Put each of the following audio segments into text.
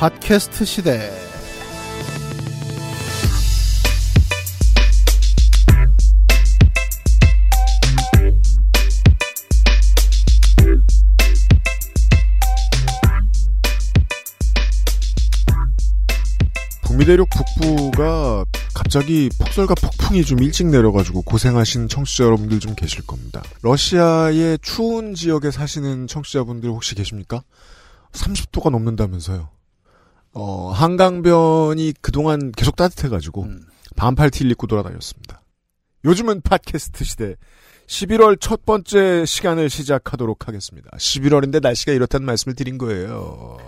팟캐스트 시대. 북미대륙 북부가 갑자기 폭설과 폭풍이 좀 일찍 내려가지고 고생하신 청취자 여러분들 좀 계실 겁니다. 러시아의 추운 지역에 사시는 청취자분들 혹시 계십니까? 30도가 넘는다면서요. 어, 한강변이 그동안 계속 따뜻해가지고 음. 반팔 티를 입고 돌아다녔습니다. 요즘은 팟캐스트 시대 11월 첫 번째 시간을 시작하도록 하겠습니다. 11월인데 날씨가 이렇다는 말씀을 드린 거예요.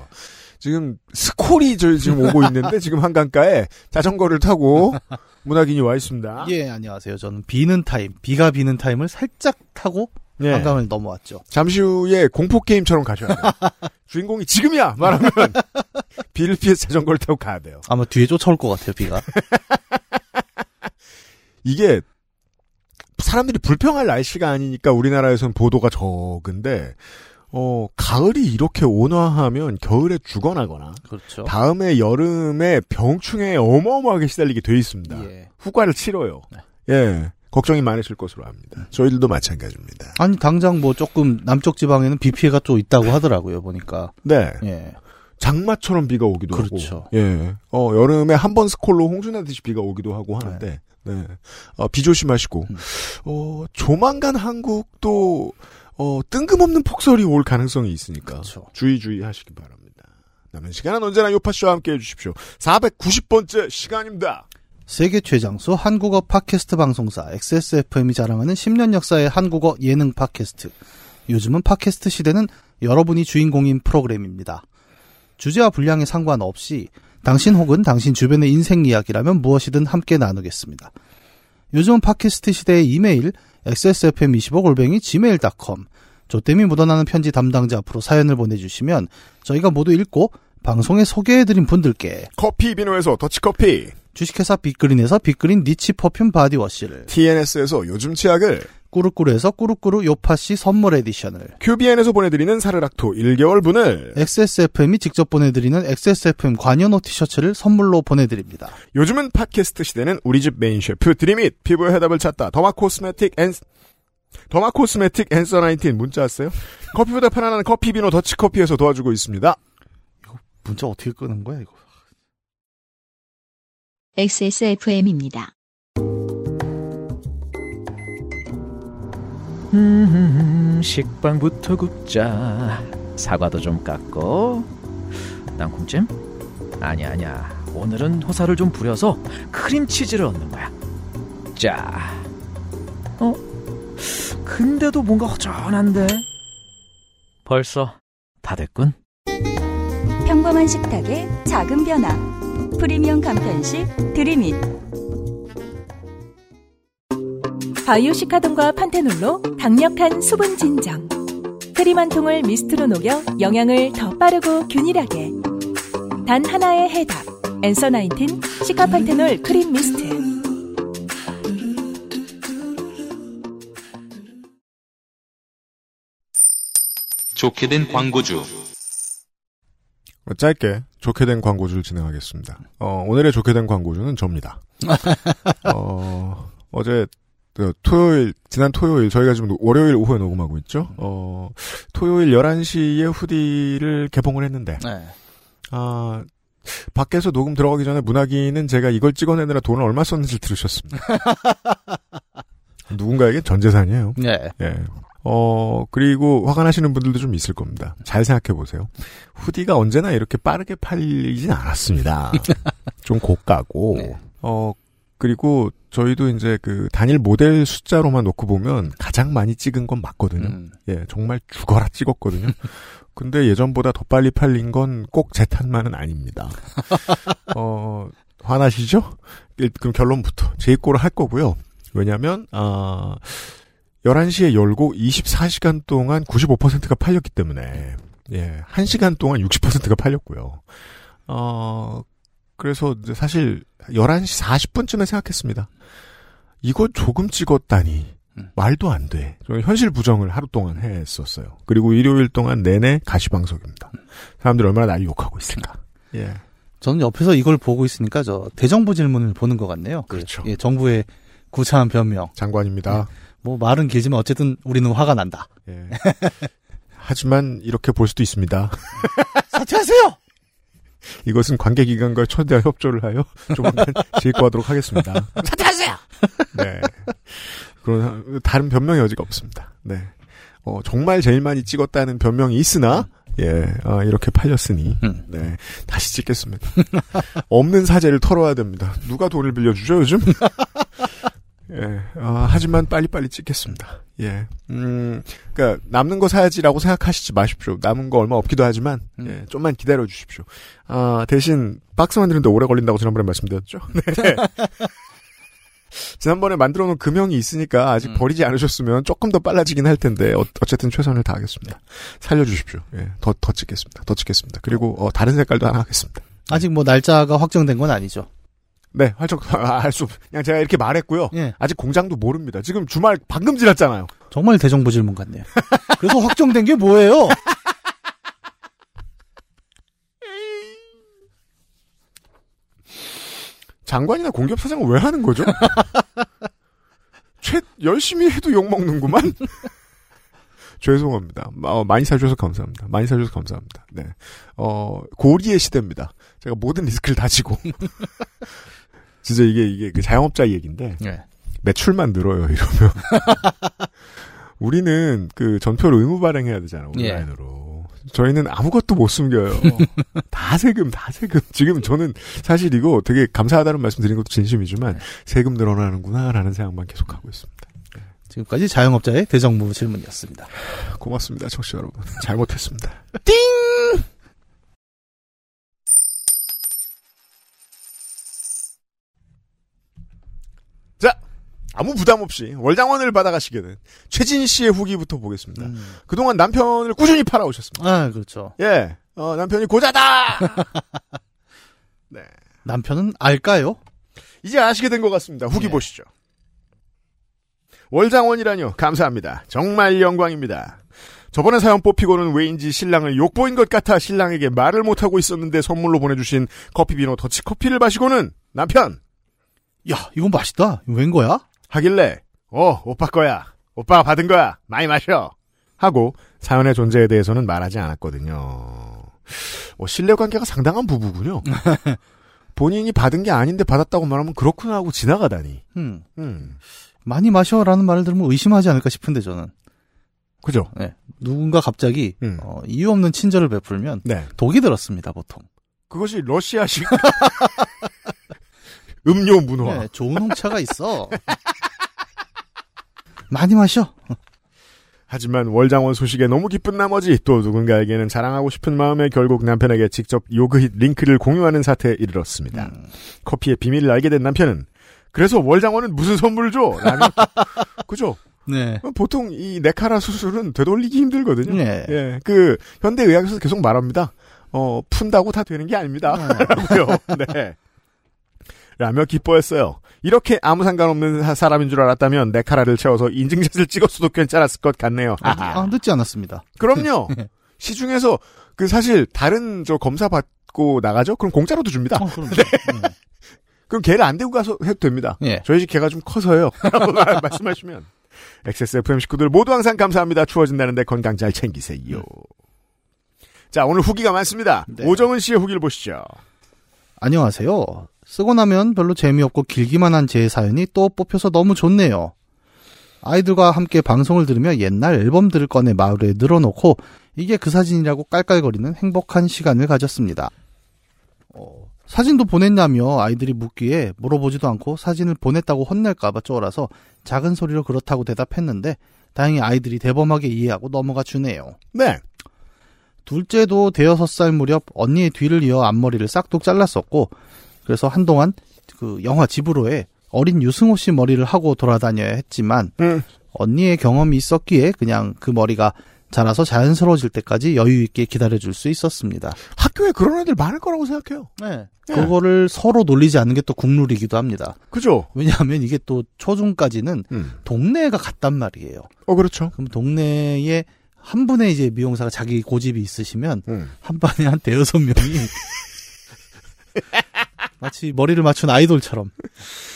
지금 스콜이 저 지금 오고 있는데 지금 한강가에 자전거를 타고 문학인이 와 있습니다. 예, 안녕하세요. 저는 비는 타임, 비가 비는 타임을 살짝 타고 예. 한강을 넘어왔죠. 잠시 후에 공포 게임처럼 가셔야 돼요. 주인공이 지금이야 말하면 비를 피해서 자전거를 타고 가야 돼요. 아마 뒤에 쫓아올 것 같아요, 비가. 이게 사람들이 불평할 날씨가 아니니까 우리나라에서는 보도가 적은데 어 가을이 이렇게 온화하면 겨울에 죽어나거나 그렇죠. 다음에 여름에 병충해에 어마어마하게 시달리게 돼 있습니다. 예. 후과를 치러요. 예. 걱정이 많으실 것으로 압니다. 저희들도 마찬가지입니다. 아니, 당장 뭐 조금 남쪽 지방에는 비 피해가 또 있다고 하더라고요, 보니까. 네. 예. 장마처럼 비가 오기도 그렇죠. 하고. 예. 어, 여름에 한 번 스콜로 홍수나듯이 비가 오기도 하고 하는데. 네. 어, 비 조심하시고. 음. 어, 조만간 한국도 어, 뜬금없는 폭설이 올 가능성이 있으니까 그렇죠. 주의 주의 하시기 바랍니다. 남은 시간은 언제나 요파쇼와 함께 해주십시오. 490번째 시간입니다. 세계 최장수 한국어 팟캐스트 방송사 XSFM이 자랑하는 10년 역사의 한국어 예능 팟캐스트. 요즘은 팟캐스트 시대는 여러분이 주인공인 프로그램입니다. 주제와 분량에 상관없이 당신 혹은 당신 주변의 인생 이야기라면 무엇이든 함께 나누겠습니다. 요즘은 팟캐스트 시대의 이메일 xsfm25골뱅이 gmail.com 조땜이 묻어나는 편지 담당자 앞으로 사연을 보내주시면 저희가 모두 읽고 방송에 소개해드린 분들께 커피 비노에서 더치커피, 주식회사 빅그린에서 빅그린 niche perfume body wash를 TNS에서 요즘 치약을, 꾸루꾸루에서 꾸루꾸루 요파시 선물 edition을 QBN에서 보내드리는 사르락토 1개월분을, XSFM이 직접 보내드리는 XSFM 관여노 티셔츠를 선물로 보내드립니다. 요즘은 팟캐스트 시대는 우리 집 메인 셰프 드림잇 피부의 해답을 찾다 derma cosmetic and 더마 코스메틱 앤서 19 문자 왔어요? 커피보다 편안한 커피 비노 더치커피에서 도와주고 있습니다. 문자 어떻게 끄는 거야 이거? XSFM입니다. 음, 식빵부터 굽자. 사과도 좀 깎고. 땅콩찜? 아니야, 아니야. 오늘은 호사를 좀 부려서 크림치즈를 얻는 거야. 자. 어? 근데도 뭔가 허전한데? 벌써 다 됐군. 평범한 식탁의 작은 변화. 프리미엄 간편식 드림잇. 바이오 시카돈과 판테놀로 강력한 수분 진정. 크림 한 통을 미스트로 녹여 영양을 더 빠르고 균일하게. 단 하나의 해답. 엔서 나인틴 시카판테놀 크림 미스트. 좋게 된 광고주. 짧게 좋게 된 광고주를 진행하겠습니다. 어, 오늘의 좋게 된 광고주는 접니다. 어, 어제 그 토요일 지난 토요일 저희가 지금 월요일 오후에 녹음하고 있죠. 어, 토요일 11시에 후디를 개봉을 했는데 네. 아 밖에서 녹음 들어가기 전에 문학인은 제가 이걸 찍어내느라 돈을 얼마 썼는지 들으셨습니다. 누군가에게 전 재산이에요. 네. 예. 어, 그리고 화가 나시는 분들도 좀 있을 겁니다. 잘 생각해 보세요. 후디가 언제나 이렇게 빠르게 팔리진 않았습니다. 좀 고가고, 네. 어, 그리고 저희도 이제 그 단일 모델 숫자로만 놓고 보면 가장 많이 찍은 건 맞거든요. 음. 예, 정말 죽어라 찍었거든요. 근데 예전보다 더 빨리 팔린 건 꼭 제 탓만은 아닙니다. 어, 화나시죠? 일- 그럼 결론부터 재입고를 할 거고요. 왜냐면, 아, 11시에 열고 24시간 동안 95%가 팔렸기 때문에, 예, 1시간 동안 60%가 팔렸고요. 어, 그래서 사실 11시 40분쯤에 생각했습니다. 이거 조금 찍었다니. 음. 말도 안 돼. 현실 부정을 하루 동안 했었어요. 그리고 일요일 동안 내내 가시방석입니다. 사람들이 얼마나 날 욕하고 있을까. 예. 저는 옆에서 이걸 보고 있으니까 저 대정부 질문을 보는 것 같네요. 그, 그렇죠. 예, 정부의 구차한 변명. 장관입니다. 뭐 말은 길지만 어쨌든 우리는 화가 난다. 예. 하지만 이렇게 볼 수도 있습니다. 사퇴하세요. 이것은 관계기관과 최대한 협조를 하여 조만간 재입고하도록 하겠습니다. 사퇴하세요. 네. 그런 다른 변명의 여지가 없습니다. 네. 어, 정말 제일 많이 찍었다는 변명이 있으나 예, 아, 이렇게 팔렸으니 음. 네 다시 찍겠습니다. 없는 사재를 털어야 됩니다. 누가 돈을 빌려주죠 요즘? 예, 아, 하지만 빨리빨리 찍겠습니다. 예, 음, 그러니까 남는 거 사야지라고 생각하시지 마십시오. 남은 거 얼마 없기도 하지만 음. 예, 좀만 기다려 주십시오. 아, 대신 박스 만드는데 오래 걸린다고 지난번에 말씀드렸죠. 네. 지난번에 만들어 놓은 금형이 있으니까 아직 음. 버리지 않으셨으면 조금 더 빨라지긴 할 텐데 어, 어쨌든 최선을 다하겠습니다. 살려주십시오. 예, 더, 더 찍겠습니다. 더 찍겠습니다. 그리고 어, 다른 색깔도 하나 하겠습니다. 아직 뭐 날짜가 확정된 건 아니죠. 네, 활짝 알수 그냥 제가 이렇게 말했고요. 예. 아직 공장도 모릅니다. 지금 주말 방금 지났잖아요. 정말 대정부 질문 같네요. 그래서 확정된 게 뭐예요? 장관이나 공기업 사장은 왜 하는 거죠? 최 열심히 해도 욕 먹는구만. 죄송합니다. 어, 많이 사주셔서 감사합니다. 많이 사주셔서 감사합니다. 네. 어, 고리의 시대입니다. 제가 모든 리스크를 다 지고. 진짜 이게, 이게 그 자영업자 얘기인데, 예. 매출만 늘어요, 이러면. 우리는 그 전표를 의무 발행해야 되잖아요, 예. 온라인으로. 저희는 아무것도 못 숨겨요. 다 세금, 다 세금. 지금 저는 사실 이거 되게 감사하다는 말씀 드린 것도 진심이지만, 세금 늘어나는구나라는 생각만 계속하고 있습니다. 지금까지 자영업자의 대정부 질문이었습니다. 고맙습니다, 청취자 여러분. 잘못했습니다. 자, 아무 부담 없이 월장원을 받아가시게 된 최진 씨의 후기부터 보겠습니다. 음. 그동안 남편을 꾸준히 팔아오셨습니다. 아, 그렇죠. 예, 어, 남편이 고자다! 네. 남편은 알까요? 이제 아시게 된 것 같습니다. 후기 네. 보시죠. 월장원이라뇨. 감사합니다. 정말 영광입니다. 저번에 사연 뽑히고는 왜인지 신랑을 욕보인 것 같아 신랑에게 말을 못하고 있었는데 선물로 보내주신 커피비노 더치커피를 마시고는 남편 야, 이건 맛있다. 웬 거야? 하길래 어 오빠 거야. 오빠가 받은 거야. 많이 마셔. 하고 사연의 존재에 대해서는 말하지 않았거든요. 어, 신뢰관계가 상당한 부부군요. 본인이 받은 게 아닌데 받았다고 말하면 그렇구나 하고 지나가다니. 음. 음, 많이 마셔라는 말을 들으면 의심하지 않을까 싶은데 저는. 그죠? 네. 누군가 갑자기 음. 어, 이유 없는 친절을 베풀면 네. 독이 들었습니다, 보통. 그것이 러시아식 음료 문화. 네, 좋은 홍차가 있어. 많이 마셔. 하지만 월장원 소식에 너무 기쁜 나머지 또 누군가에게는 자랑하고 싶은 마음에 결국 남편에게 직접 요그힛 링크를 공유하는 사태에 이르렀습니다. 음. 커피의 비밀을 알게 된 남편은 그래서 월장원은 무슨 선물을 줘? 라며 그죠? 네. 보통 이 네카라 수술은 되돌리기 힘들거든요. 네. 예, 그 현대 의학에서 계속 말합니다. 어 푼다고 다 되는 게 아닙니다. 라고요. 네. 라며 기뻐했어요. 이렇게 아무 상관없는 사- 사람인 줄 알았다면 네카라를 채워서 인증샷을 찍었어도 괜찮았을 것 같네요. 아, 아, 늦지 않았습니다. 그럼요. 시중에서 그 사실 다른 저 검사 받고 나가죠? 그럼 공짜로도 줍니다. 어, 그럼. 그럼 걔를 안 데리고 가서 해도 됩니다. 예. 저희 집 개가 좀 커서요. 라고 말- 말씀하시면. XSFM 식구들 모두 항상 감사합니다. 추워진다는데 건강 잘 챙기세요. 자, 오늘 후기가 많습니다. 네. 오정은 씨의 후기를 보시죠. 안녕하세요. 쓰고 나면 별로 재미없고 길기만 한 제 사연이 또 뽑혀서 너무 좋네요. 아이들과 함께 방송을 들으며 옛날 앨범들을 꺼내 마을에 늘어놓고 이게 그 사진이라고 깔깔거리는 행복한 시간을 가졌습니다. 어, 사진도 보냈냐며 아이들이 묻기에 물어보지도 않고 사진을 보냈다고 혼낼까봐 쫄아서 작은 소리로 그렇다고 대답했는데 다행히 아이들이 대범하게 이해하고 넘어가 주네요. 네. 둘째도 대여섯 살 무렵 언니의 뒤를 이어 앞머리를 싹둑 잘랐었고 그래서 한동안 그 영화 집으로에 어린 유승호 씨 머리를 하고 돌아다녀야 했지만 음. 언니의 경험이 있었기에 그냥 그 머리가 자라서 자연스러워질 때까지 여유 있게 기다려줄 수 있었습니다. 학교에 그런 애들 많을 거라고 생각해요. 네. 예. 그거를 서로 놀리지 않는 게 또 국룰이기도 합니다. 그죠? 왜냐하면 이게 또 초중까지는 음. 동네가 같단 말이에요. 어, 그렇죠. 그럼 동네에 한 분의 이제 미용사가 자기 고집이 있으시면 음. 한 반에 한 대여섯 명이 마치 머리를 맞춘 아이돌처럼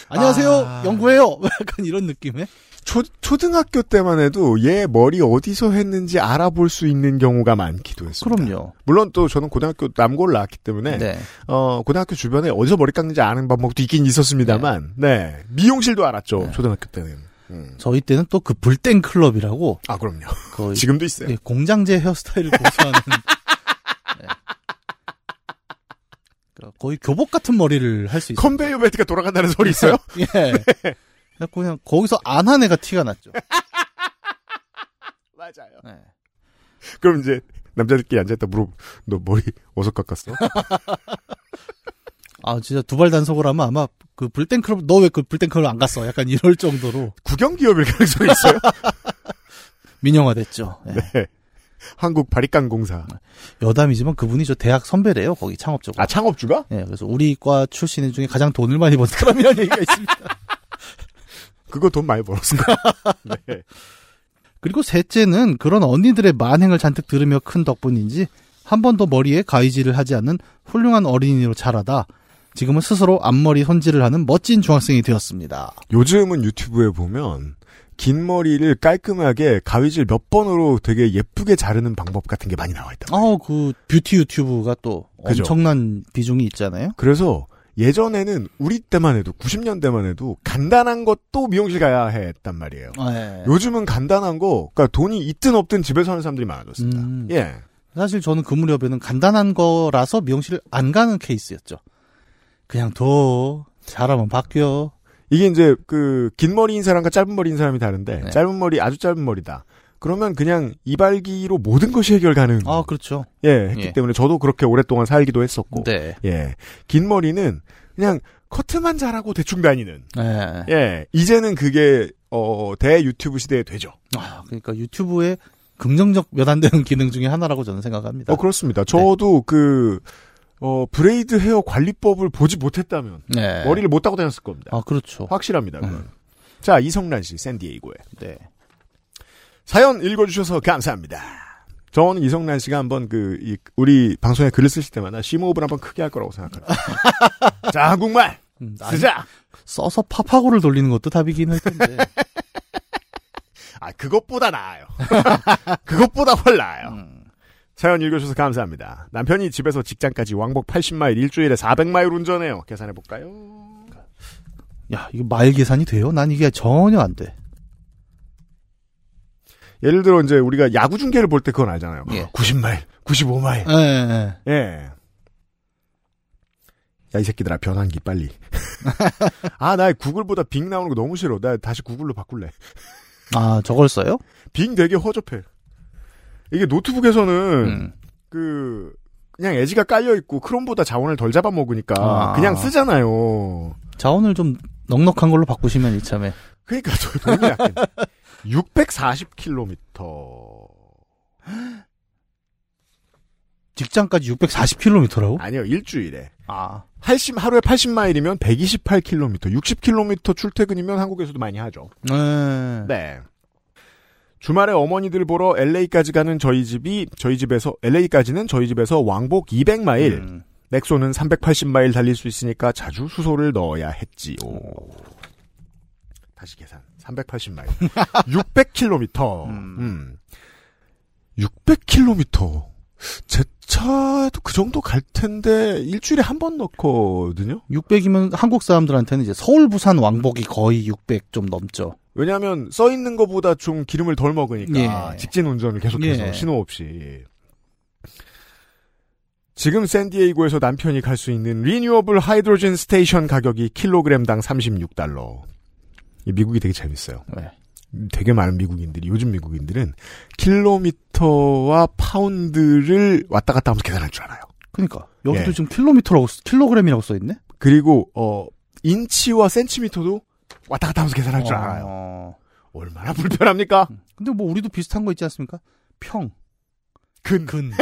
안녕하세요 아. 연구해요 약간 이런 느낌의 초, 초등학교 때만 해도 얘 머리 어디서 했는지 알아볼 수 있는 경우가 많기도 했습니다. 그럼요. 물론 또 저는 고등학교 남고를 나왔기 때문에 네. 어, 고등학교 주변에 어디서 머리 깎는지 아는 방법도 있긴 있었습니다만, 네. 미용실도 알았죠, 네. 초등학교 때는. 음. 저희 때는 또 그 불땡 클럽이라고 아, 그럼요. 거의 지금도 있어요. 예, 공장제 헤어스타일을 고수하는 네. 그러니까 거의 교복 같은 머리를 할 수 있어요. 컨베이어 벨트가 돌아간다는 소리 있어요? 예. 그래갖고 그냥 거기서 안 한 애가 티가 났죠. 맞아요. 네. 그럼 이제 남자들끼리 앉아있다 물어, 너 머리 어디서 깎았어? 아 진짜 두발 단속을 하면 아마 그 불땡 클럽 너 왜 그 불땡 클럽 안 갔어? 약간 이럴 정도로 국영기업일 가능성이 있어요? 민영화됐죠. 예. 네. 한국 바리깡공사. 여담이지만 그분이 저 대학 선배래요. 거기 창업적으로. 아, 창업주가? 예, 그래서 우리 과 출신 중에 가장 돈을 많이 번 사람이라는 얘기가 있습니다. 그거 돈 많이 벌었을 거야. 네. 그리고 셋째는 그런 언니들의 만행을 잔뜩 들으며 큰 덕분인지 한 번도 머리에 가위질을 하지 않는 훌륭한 어린이로 자라다 지금은 스스로 앞머리 손질을 하는 멋진 중학생이 되었습니다. 요즘은 유튜브에 보면 긴 머리를 깔끔하게 가위질 몇 번으로 되게 예쁘게 자르는 방법 같은 게 많이 나와 있다. 어, 그 뷰티 유튜브가 또 그죠. 엄청난 비중이 있잖아요. 그래서 예전에는 우리 때만 해도 90년대만 해도 간단한 것도 미용실 가야 했단 말이에요. 예. 요즘은 간단한 거, 그러니까 돈이 있든 없든 집에서 하는 사람들이 많아졌습니다. 음. 예. 사실 저는 그 무렵에는 간단한 거라서 미용실 안 가는 케이스였죠. 그냥 둬. 잘하면 바뀌어. 이게 이제 그 긴 머리인 사람과 짧은 머리인 사람이 다른데 네. 짧은 머리 아주 짧은 머리다. 그러면 그냥 이발기로 모든 것이 해결 가능. 아, 그렇죠. 예, 했기 예. 때문에 저도 그렇게 오랫동안 살기도 했었고. 네. 예. 긴 머리는 그냥 커트만 잘하고 대충 다니는. 예. 예. 이제는 그게 어, 대 유튜브 시대에 되죠. 아, 그러니까 유튜브에 긍정적 몇 안 되는 기능 중에 하나라고 저는 생각합니다. 어, 그렇습니다. 저도 그 어, braid hair 관리법을 보지 못했다면 네. 머리를 못 따고 다녔을 겁니다. 아, 그렇죠. 확실합니다. 음. 자, 이성란 씨, 샌디에이고에. 네. 사연 읽어 주셔서 감사합니다. 저는 이성란 씨가 한번 그, 이, 우리 방송에 글을 쓰실 때마다 심호흡을 한번 크게 할 거라고 생각합니다. 자, 한국말! 음, 쓰자! 써서 파파고를 돌리는 것도 답이긴 할 텐데. 아, 그것보다 나아요. 그것보다 훨 나아요. 음. 사연 읽어주셔서 감사합니다. 남편이 집에서 직장까지 왕복 80마일 일주일에 400마일 운전해요. 계산해볼까요? 야, 이거 마일 계산이 돼요? 난 이게 전혀 안 돼. 예를 들어 이제 우리가 야구 중계를 볼 때 그건 알잖아요. 예. 90마일, 95마일. 예, 예. 예. 야, 이 새끼들아, 변환기, 빨리. 아, 나 구글보다 빙 나오는 거 너무 싫어. 나 다시 구글로 바꿀래. 아, 저걸 써요? 빙 되게 허접해. 이게 노트북에서는, 음. 그, 그냥 에지가 깔려 있고, 크롬보다 자원을 덜 잡아먹으니까, 아. 그냥 쓰잖아요. 자원을 좀 넉넉한 걸로 바꾸시면 이참에. 그러니까, 저 돈이 약간. 640km. 직장까지 640km라고? 아니요, 일주일에. 아. 80, 하루에 80마일이면 128km, 60km 출퇴근이면 한국에서도 많이 하죠. 네. 네. 주말에 어머니들 보러 LA까지 가는 저희 집이 저희 집에서 LA까지는 저희 집에서 왕복 200마일. 음. 넥소는 380마일 달릴 수 있으니까 자주 수소를 넣어야 했지요. 다시 계산. 380마일. 600km. 음. 음. 600km. 제 차도 그 정도 갈 텐데 일주일에 한 번 넣거든요. 600이면 한국 사람들한테는 이제 서울 부산 왕복이 거의 600 좀 넘죠. 왜냐하면 써 있는 것보다 좀 기름을 덜 먹으니까 예. 직진 운전을 계속해서 예. 신호 없이 지금 샌디에이고에서 남편이 갈 수 있는 renewable hydrogen station 가격이 킬로그램당 36달러. 이 미국이 되게 재밌어요. 네. 되게 많은 미국인들이 요즘 미국인들은 킬로미터와 파운드를 왔다 갔다 하면서 계산할 줄 알아요. 그러니까 여기도 예. 지금 킬로미터라고 쓰- 킬로그램이라고 써 있네. 그리고 어 인치와 센티미터도 왔다 갔다 하면서 계산할 줄 알아요. 어. 얼마나 불편합니까? 근데 뭐 우리도 비슷한 거 있지 않습니까? 평. 근. 근.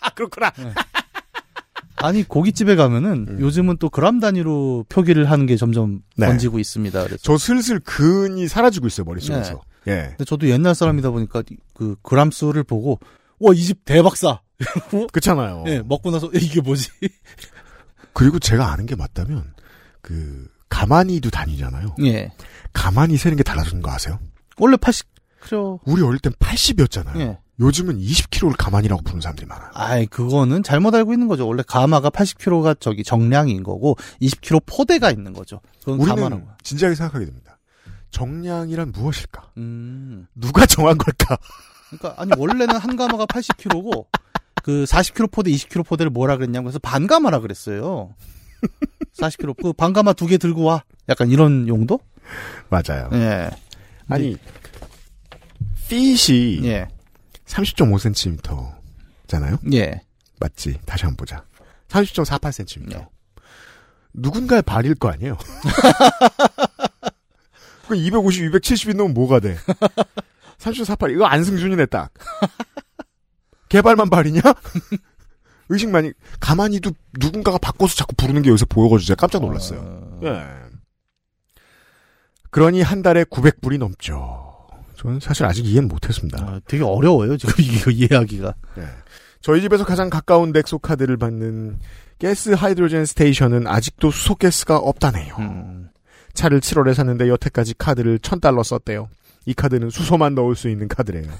아, 그렇구나. 아니 고깃집에 가면은 음. 요즘은 또 그람 단위로 표기를 하는 게 점점 네. 번지고 있습니다. 그래서 저 슬슬 근이 사라지고 있어요, 머릿속에서. 예. 근데 저도 옛날 사람이다 보니까 그 그람 수를 보고 와 이 집 대박 싸. 그렇잖아요. 예, 먹고 나서 이게 뭐지? 그리고 제가 아는 게 맞다면 그 가만히도 다니잖아요. 예. 가만히 세는 게 달라지는 거 아세요? 원래 80kg. 우리 어릴 땐 80이었잖아요. 예. 요즘은 20kg를 가만히라고 부르는 사람들이 많아요. 아이 그거는 잘못 알고 있는 거죠. 원래 가마가 80kg가 저기 정량인 거고 20kg 포대가 있는 거죠. 그건 우리는. 진지하게 생각하게 됩니다. 정량이란 무엇일까? 음. 누가 정한 걸까? 그러니까 아니 원래는 한 가마가 80kg고 그 40kg 포대, 20kg 포대를 뭐라 그랬냐고 해서 반가마라 그랬어요. 40kg 그 반가마 두 개 들고 와. 약간 이런 용도? 맞아요. 예. 아니 핏이 예. 30.5cm잖아요. 예. 맞지? 다시 한번 보자. 30.48cm. 예. 누군가의 발일 거 아니에요? 그 250, 270인 놈은 뭐가 돼? 30.48 이거 안승준이네 딱. 개발만 발이냐? 의식 많이 가만히도 누군가가 바꿔서 자꾸 부르는 게 요새 보여가지고 제가 깜짝 놀랐어요. 어, 예. 그러니 한 달에 900불이 넘죠. 저는 사실 아직 이해는 못했습니다. 아, 되게 어려워요 지금 이거 이해하기가. 예. 저희 집에서 가장 가까운 넥소 카드를 받는 가스 하이드로젠 스테이션은 아직도 수소 가스가 없다네요. 음. 차를 7월에 샀는데 여태까지 카드를 1000달러 썼대요. 이 카드는 수소만 넣을 수 있는 카드래요.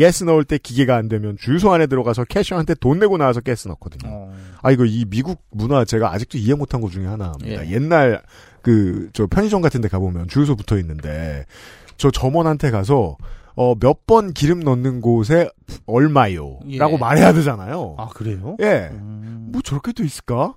가스 넣을 때 기계가 안 되면 주유소 안에 들어가서 캐셔한테 돈 내고 나와서 가스 넣거든요. 어. 아 이거 이 미국 문화 제가 아직도 이해 못한 것 중에 하나입니다. 예. 옛날 그 저 편의점 같은 데 가보면 주유소 붙어 있는데 저 점원한테 가서 어 몇 번 기름 넣는 곳에 얼마요? 예. 라고 말해야 되잖아요. 아 그래요? 예. 음. 뭐 저렇게 돼 있을까?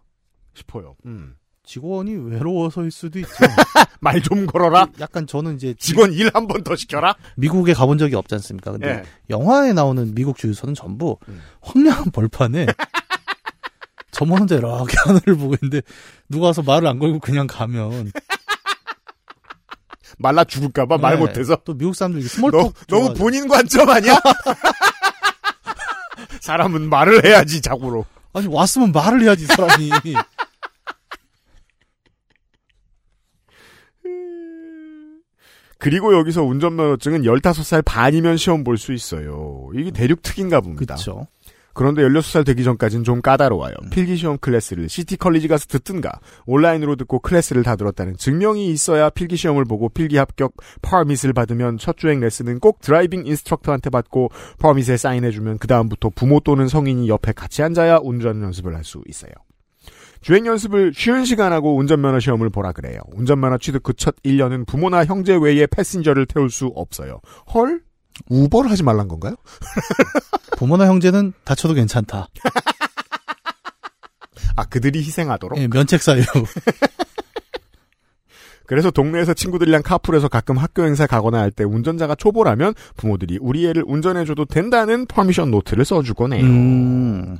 싶어요. 음. 직원이 외로워서일 수도 있죠. 말 좀 걸어라. 약간 저는 이제 직원 일 한 번 더 시켜라. 미국에 가본 적이 없지 않습니까? 근데 예. 영화에 나오는 미국 주유소는 전부 음. 황량한 벌판에 점원 혼자 이렇게 하늘을 보고 있는데 누가 와서 말을 안 걸고 그냥 가면 말라 죽을까봐 말 네. 못해서. 또 미국 사람들이 너, 스몰톡 너무 좋아하죠. 본인 관점 아니야? 사람은 말을 해야지 자고로. 아니 왔으면 말을 해야지 이 사람이 그리고 여기서 운전면허증은 15살 반이면 시험 볼 수 있어요. 이게 대륙 특인가 봅니다. 그렇죠. 그런데 16살 되기 전까지는 좀 까다로워요. 필기시험 클래스를 city college 가서 듣든가 온라인으로 듣고 클래스를 다 들었다는 증명이 있어야 필기시험을 보고 필기 합격 permit을 받으면 첫 주행 레슨은 꼭 driving instructor한테 받고 퍼밋에 사인해주면 그 다음부터 부모 또는 성인이 옆에 같이 앉아야 운전 연습을 할 수 있어요. 주행 연습을 쉰 시간 하고 운전면허 시험을 보라 그래요. 운전면허 취득 그 첫 1년은 부모나 형제 외에 passenger를 태울 수 없어요. 헐? 우버를 하지 말란 건가요? 부모나 형제는 다쳐도 괜찮다. 아, 그들이 희생하도록? 예, 면책 사유. 그래서 동네에서 친구들이랑 카풀해서 가끔 학교 행사 가거나 할 때 운전자가 초보라면 부모들이 우리 애를 운전해줘도 된다는 permission note를 써주곤 해요. 음.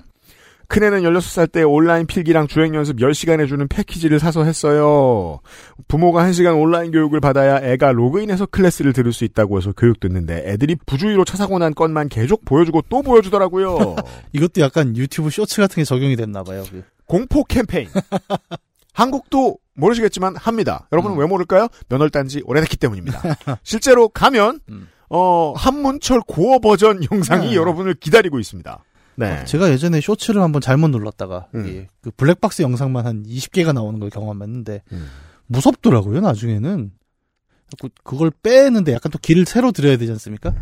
큰애는 16살 때 온라인 필기랑 주행 연습 10시간 해주는 패키지를 사서 했어요. 부모가 1시간 온라인 교육을 받아야 애가 로그인해서 클래스를 들을 수 있다고 해서 교육 듣는데 애들이 부주의로 차 사고 난 건만 계속 보여주고 또 보여주더라고요. 이것도 약간 유튜브 쇼츠 같은 게 적용이 됐나 봐요. 그. 공포 캠페인. 한국도 모르시겠지만 합니다. 여러분은 음. 왜 모를까요? 면허 딴 지 오래됐기 때문입니다. 실제로 가면 음. 어 한문철 고어 버전 영상이 네. 여러분을 기다리고 있습니다. 네. 제가 예전에 쇼츠를 한번 잘못 눌렀다가 음. 예, 그 블랙박스 영상만 한 20개가 나오는 걸 경험했는데 음. 무섭더라고요. 나중에는 그- 그걸 빼는데 약간 또 길을 새로 들여야 되지 않습니까?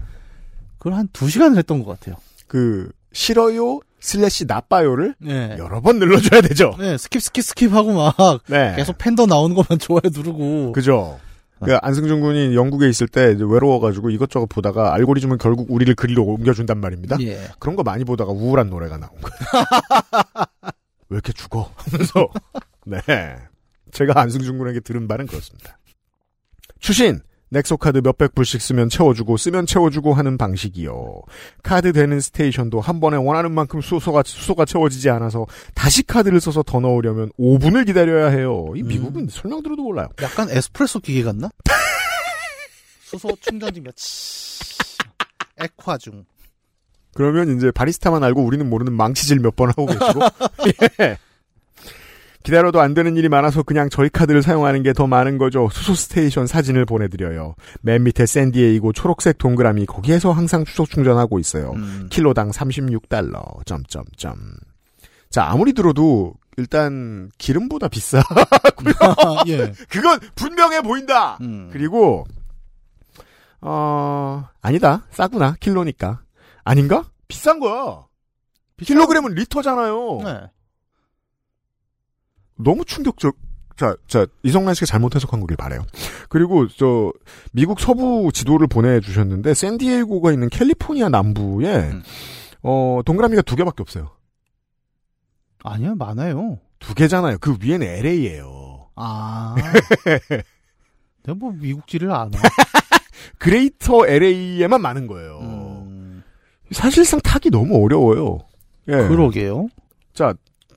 그걸 한 2시간을 했던 것 같아요. 그 싫어요 슬래시 나빠요를 네. 여러 번 눌러줘야 되죠. 네, skip skip skip 하고 막 네. 계속 팬더 나오는 것만 좋아요 누르고 그죠. 그 안승준 군이 영국에 있을 때 외로워가지고 이것저것 보다가 알고리즘은 결국 우리를 그리로 옮겨준단 말입니다. 예. 그런 거 많이 보다가 우울한 노래가 나온 거예요. 왜 이렇게 죽어? 하면서. 네. 제가 안승준 군에게 들은 말은 그렇습니다. 추신! 넥소카드 몇백 불씩 쓰면 채워주고 쓰면 채워주고 하는 방식이요. 카드 되는 스테이션도 한 번에 원하는 만큼 수소가, 수소가 채워지지 않아서 다시 카드를 써서 더 넣으려면 5분을 기다려야 해요. 이 미국은 설명 들어도 몰라요. 약간 에스프레소 기계 같나? 수소 충전기가 치. 액화 중. 그러면 이제 바리스타만 알고 우리는 모르는 망치질 몇 번 하고 계시고. 예. 기다려도 안 되는 일이 많아서 그냥 저희 카드를 사용하는 게 더 많은 거죠. 수소 station 사진을 보내드려요. 맨 밑에 샌디에이고 초록색 동그라미 거기에서 항상 수소 충전하고 있어요. 음. 킬로당 36달러. 점점점. 자 아무리 들어도 일단 기름보다 비싸. 예. 그건 분명해 보인다. 음. 그리고 어 아니다 싸구나 킬로니까 아닌가 비싼 거야. 킬로그램은 리터잖아요. 네. 너무 충격적. 자, 자, 이성란 씨가 잘못 해석한 거길 바래요. 그리고 저 미국 서부 지도를 보내주셨는데 샌디에이고가 있는 캘리포니아 남부에 음. 어 동그라미가 두 개밖에 없어요. 아니요, 많아요. 두 개잖아요. 그 위에는 LA예요. 아. 내가 뭐 미국지를 아나. Greater LA에만 많은 거예요. 음. 사실상 타기 너무 어려워요. 예. 그러게요. 자,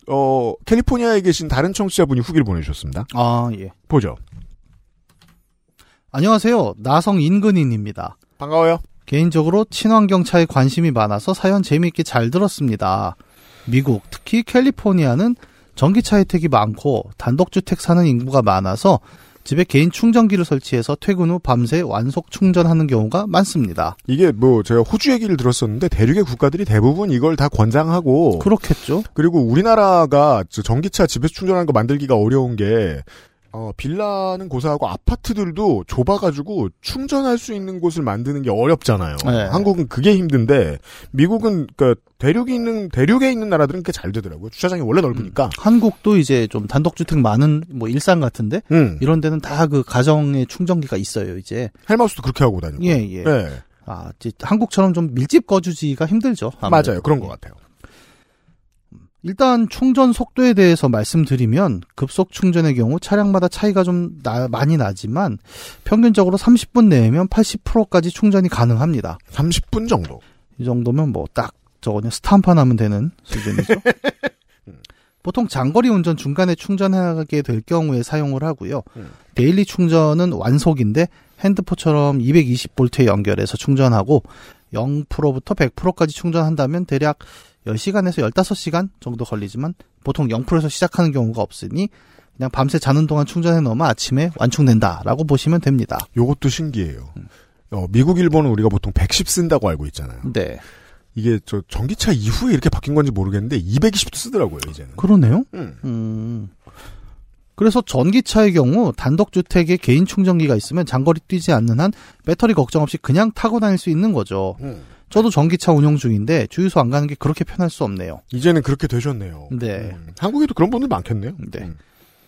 어 캘리포니아에 계신 다른 청취자분이 후기를 보내주셨습니다. 아, 예. 보죠. 안녕하세요. 나성 인근인입니다. 반가워요. 개인적으로 친환경차에 관심이 많아서 사연 재미있게 잘 들었습니다. 미국, 특히 캘리포니아는 전기차 혜택이 많고 단독주택 사는 인구가 많아서 집에 개인 충전기를 설치해서 퇴근 후 밤새 완속 충전하는 경우가 많습니다. 이게 뭐 제가 호주 얘기를 들었었는데 대륙의 국가들이 대부분 이걸 다 권장하고 그렇겠죠? 그리고 우리나라가 저 전기차 집에서 충전하는 거 만들기가 어려운 게 어, 빌라는 고사하고 아파트들도 좁아가지고 충전할 수 있는 곳을 만드는 게 어렵잖아요. 네. 한국은 그게 힘든데 미국은 그 대륙이 있는 대륙에 있는 나라들은 꽤잘 되더라고요. 주차장이 원래 넓으니까. 한국도 이제 좀 단독주택 많은 뭐 일산 같은데 음. 이런 데는 다 그 가정에 충전기가 있어요, 이제. 헬마우스도 그렇게 하고 다니고. 예, 예. 네. 아, 이제 한국처럼 좀 밀집 거주지가 힘들죠. 아무래도. 맞아요. 그런 것 예. 같아요. 일단 충전 속도에 대해서 말씀드리면 급속 충전의 경우 차량마다 차이가 좀 나- 많이 나지만 평균적으로 30분 내면 80%까지 충전이 가능합니다. 30분 정도. 이 정도면 뭐 딱 저거 그냥 스탬판 하면 되는 수준이죠. 보통 장거리 운전 중간에 충전하게 될 경우에 사용을 하고요. 음. 데일리 충전은 완속인데 핸드폰처럼 220볼트에 연결해서 충전하고 0%부터 100%까지 충전한다면 대략 10시간에서 15시간 정도 걸리지만 보통 0%에서 시작하는 경우가 없으니 그냥 밤새 자는 동안 충전해 놓으면 아침에 완충된다라고 보시면 됩니다. 요것도 신기해요. 음. 어, 미국, 일본은 우리가 보통 110 쓴다고 알고 있잖아요. 네. 이게 저 전기차 이후에 이렇게 바뀐 건지 모르겠는데 220도 쓰더라고요, 이제는. 그러네요. 음. 음. 그래서 전기차의 경우 단독주택에 개인 충전기가 있으면 장거리 뛰지 않는 한 배터리 걱정 없이 그냥 타고 다닐 수 있는 거죠. 음. 저도 전기차 운영 중인데 주유소 안 가는 게 그렇게 편할 수 없네요. 이제는 그렇게 되셨네요. 네. 음. 한국에도 그런 분들 많겠네요. 네. 음.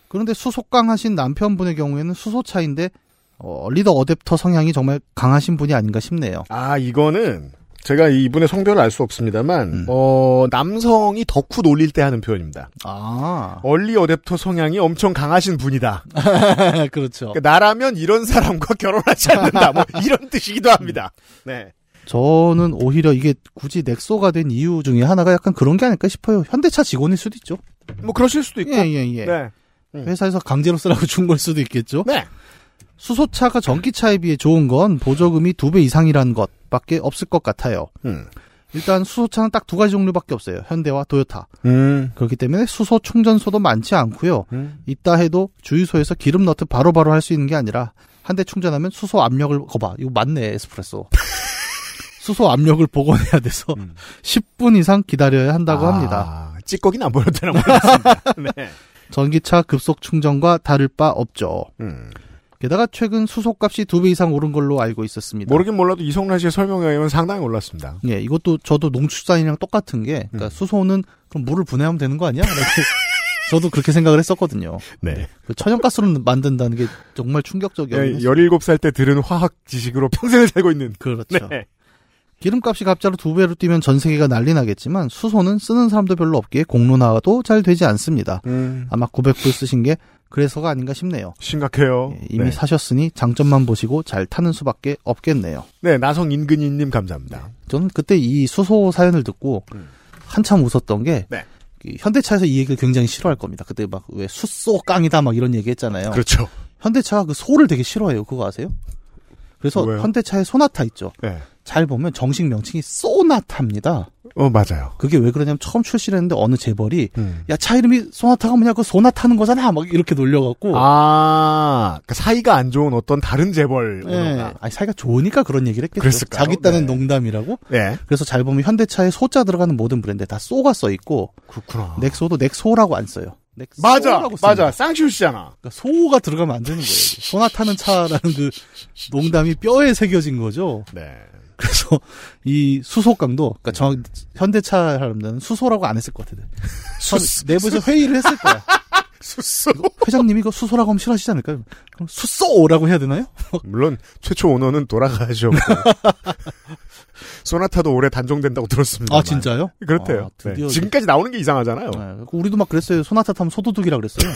그런데 수속강하신 남편분의 경우에는 수소차인데 어, 리더 어댑터 성향이 정말 강하신 분이 아닌가 싶네요. 아, 이거는 제가 이분의 성별을 알 수 없습니다만, 음. 어, 남성이 덕후 놀릴 때 하는 표현입니다. 아, 얼리 어댑터 성향이 엄청 강하신 분이다. 그렇죠. 그러니까 나라면 이런 사람과 결혼하지 않는다. 뭐 이런 뜻이기도 합니다. 네. 저는 오히려 이게 굳이 넥소가 된 이유 중에 하나가 약간 그런 게 아닐까 싶어요. 현대차 직원일 수도 있죠. 뭐 그러실 수도 있고. 예, 예, 예. 네. 음. 회사에서 강제로 쓰라고 준 걸 수도 있겠죠. 네. 수소차가 전기차에 비해 좋은 건 보조금이 두 배 이상이라는 것밖에 없을 것 같아요. 음. 일단 수소차는 딱 두 가지 종류밖에 없어요. 현대와 도요타. 음. 그렇기 때문에 수소 충전소도 많지 않고요. 음. 있다 해도 주유소에서 기름 넣듯 바로바로 할 수 있는 게 아니라 한 대 충전하면 수소 압력을 거봐. 이거 맞네 에스프레소. 수소 압력을 복원해야 돼서 음. 10분 이상 기다려야 한다고 아, 합니다. 찌꺼기는 안 보였다나 모르겠습니다. 네. 전기차 급속 충전과 다를 바 없죠. 음. 게다가 최근 수소값이 두 배 이상 오른 걸로 알고 있었습니다. 모르긴 몰라도 이성란 씨의 설명에 의하면 상당히 올랐습니다. 예, 이것도 저도 농축산이랑 똑같은 게, 그러니까 음. 수소는 그럼 물을 분해하면 되는 거 아니야? 저도 그렇게 생각을 했었거든요. 네. 그 천연가스로 만든다는 게 정말 충격적이었어요. 17살 때 들은 화학 지식으로 평생을 살고 있는. 그렇죠. 네. 기름값이 갑자기 두 배로 뛰면 전 세계가 난리 나겠지만 수소는 쓰는 사람도 별로 없기에 공론화도 잘 되지 않습니다. 음, 아마 900불 쓰신 게 그래서가 아닌가 싶네요. 심각해요. 예, 이미 네. 사셨으니 장점만 보시고 잘 타는 수밖에 없겠네요. 네, 나성 인근이님 감사합니다. 저는 그때 이 수소 사연을 듣고 음. 한참 웃었던 게 네. 이 현대차에서 이 얘기를 굉장히 싫어할 겁니다. 그때 막 왜 수소 깡이다 막 이런 얘기 했잖아요. 그렇죠. 현대차가 그 소를 되게 싫어해요. 그거 아세요? 그래서 왜요? 현대차에 소나타 있죠. 네. 잘 보면 정식 명칭이 소나타입니다. 어, 맞아요. 그게 왜 그러냐면 처음 출시를 했는데 어느 재벌이 음. 야차 이름이 소나타가 뭐냐 그 소나 타는 거잖아 막 이렇게 놀려갖고 아, 그 사이가 안 좋은 어떤 다른 재벌 예. 오너가. 아니 사이가 좋으니까 그런 얘기를 했겠죠. 그랬을까요? 자기 딴은 네. 농담이라고. 네. 그래서 잘 보면 현대차에 소자 들어가는 모든 브랜드에 다 소가 써 있고 그렇구나. 넥소도 넥소라고 안 써요. 맞아. 맞아. 쌍시우시잖아. 그러니까 소가 들어가면 안 되는 거예요. 소나 타는 차라는 그 농담이 뼈에 새겨진 거죠. 네. 그래서 이 수소깡도 그러니까 정 현대차 사람들은 수소라고 안 했을 것 같아요. 수소. 내부에서 회의를 했을 거야. 수소. 회장님이 이거 수소라고 하면 싫어하시지 않을까요? 그럼 수소라고 해야 되나요? 물론 최초 오너는 돌아가셨고 소나타도 올해 단종된다고 들었습니다. 아 진짜요? 그렇대요. 아, 드디어 네. 지금까지 나오는 게 이상하잖아요. 네, 우리도 막 그랬어요. 소나타 타면 소도둑이라 그랬어요.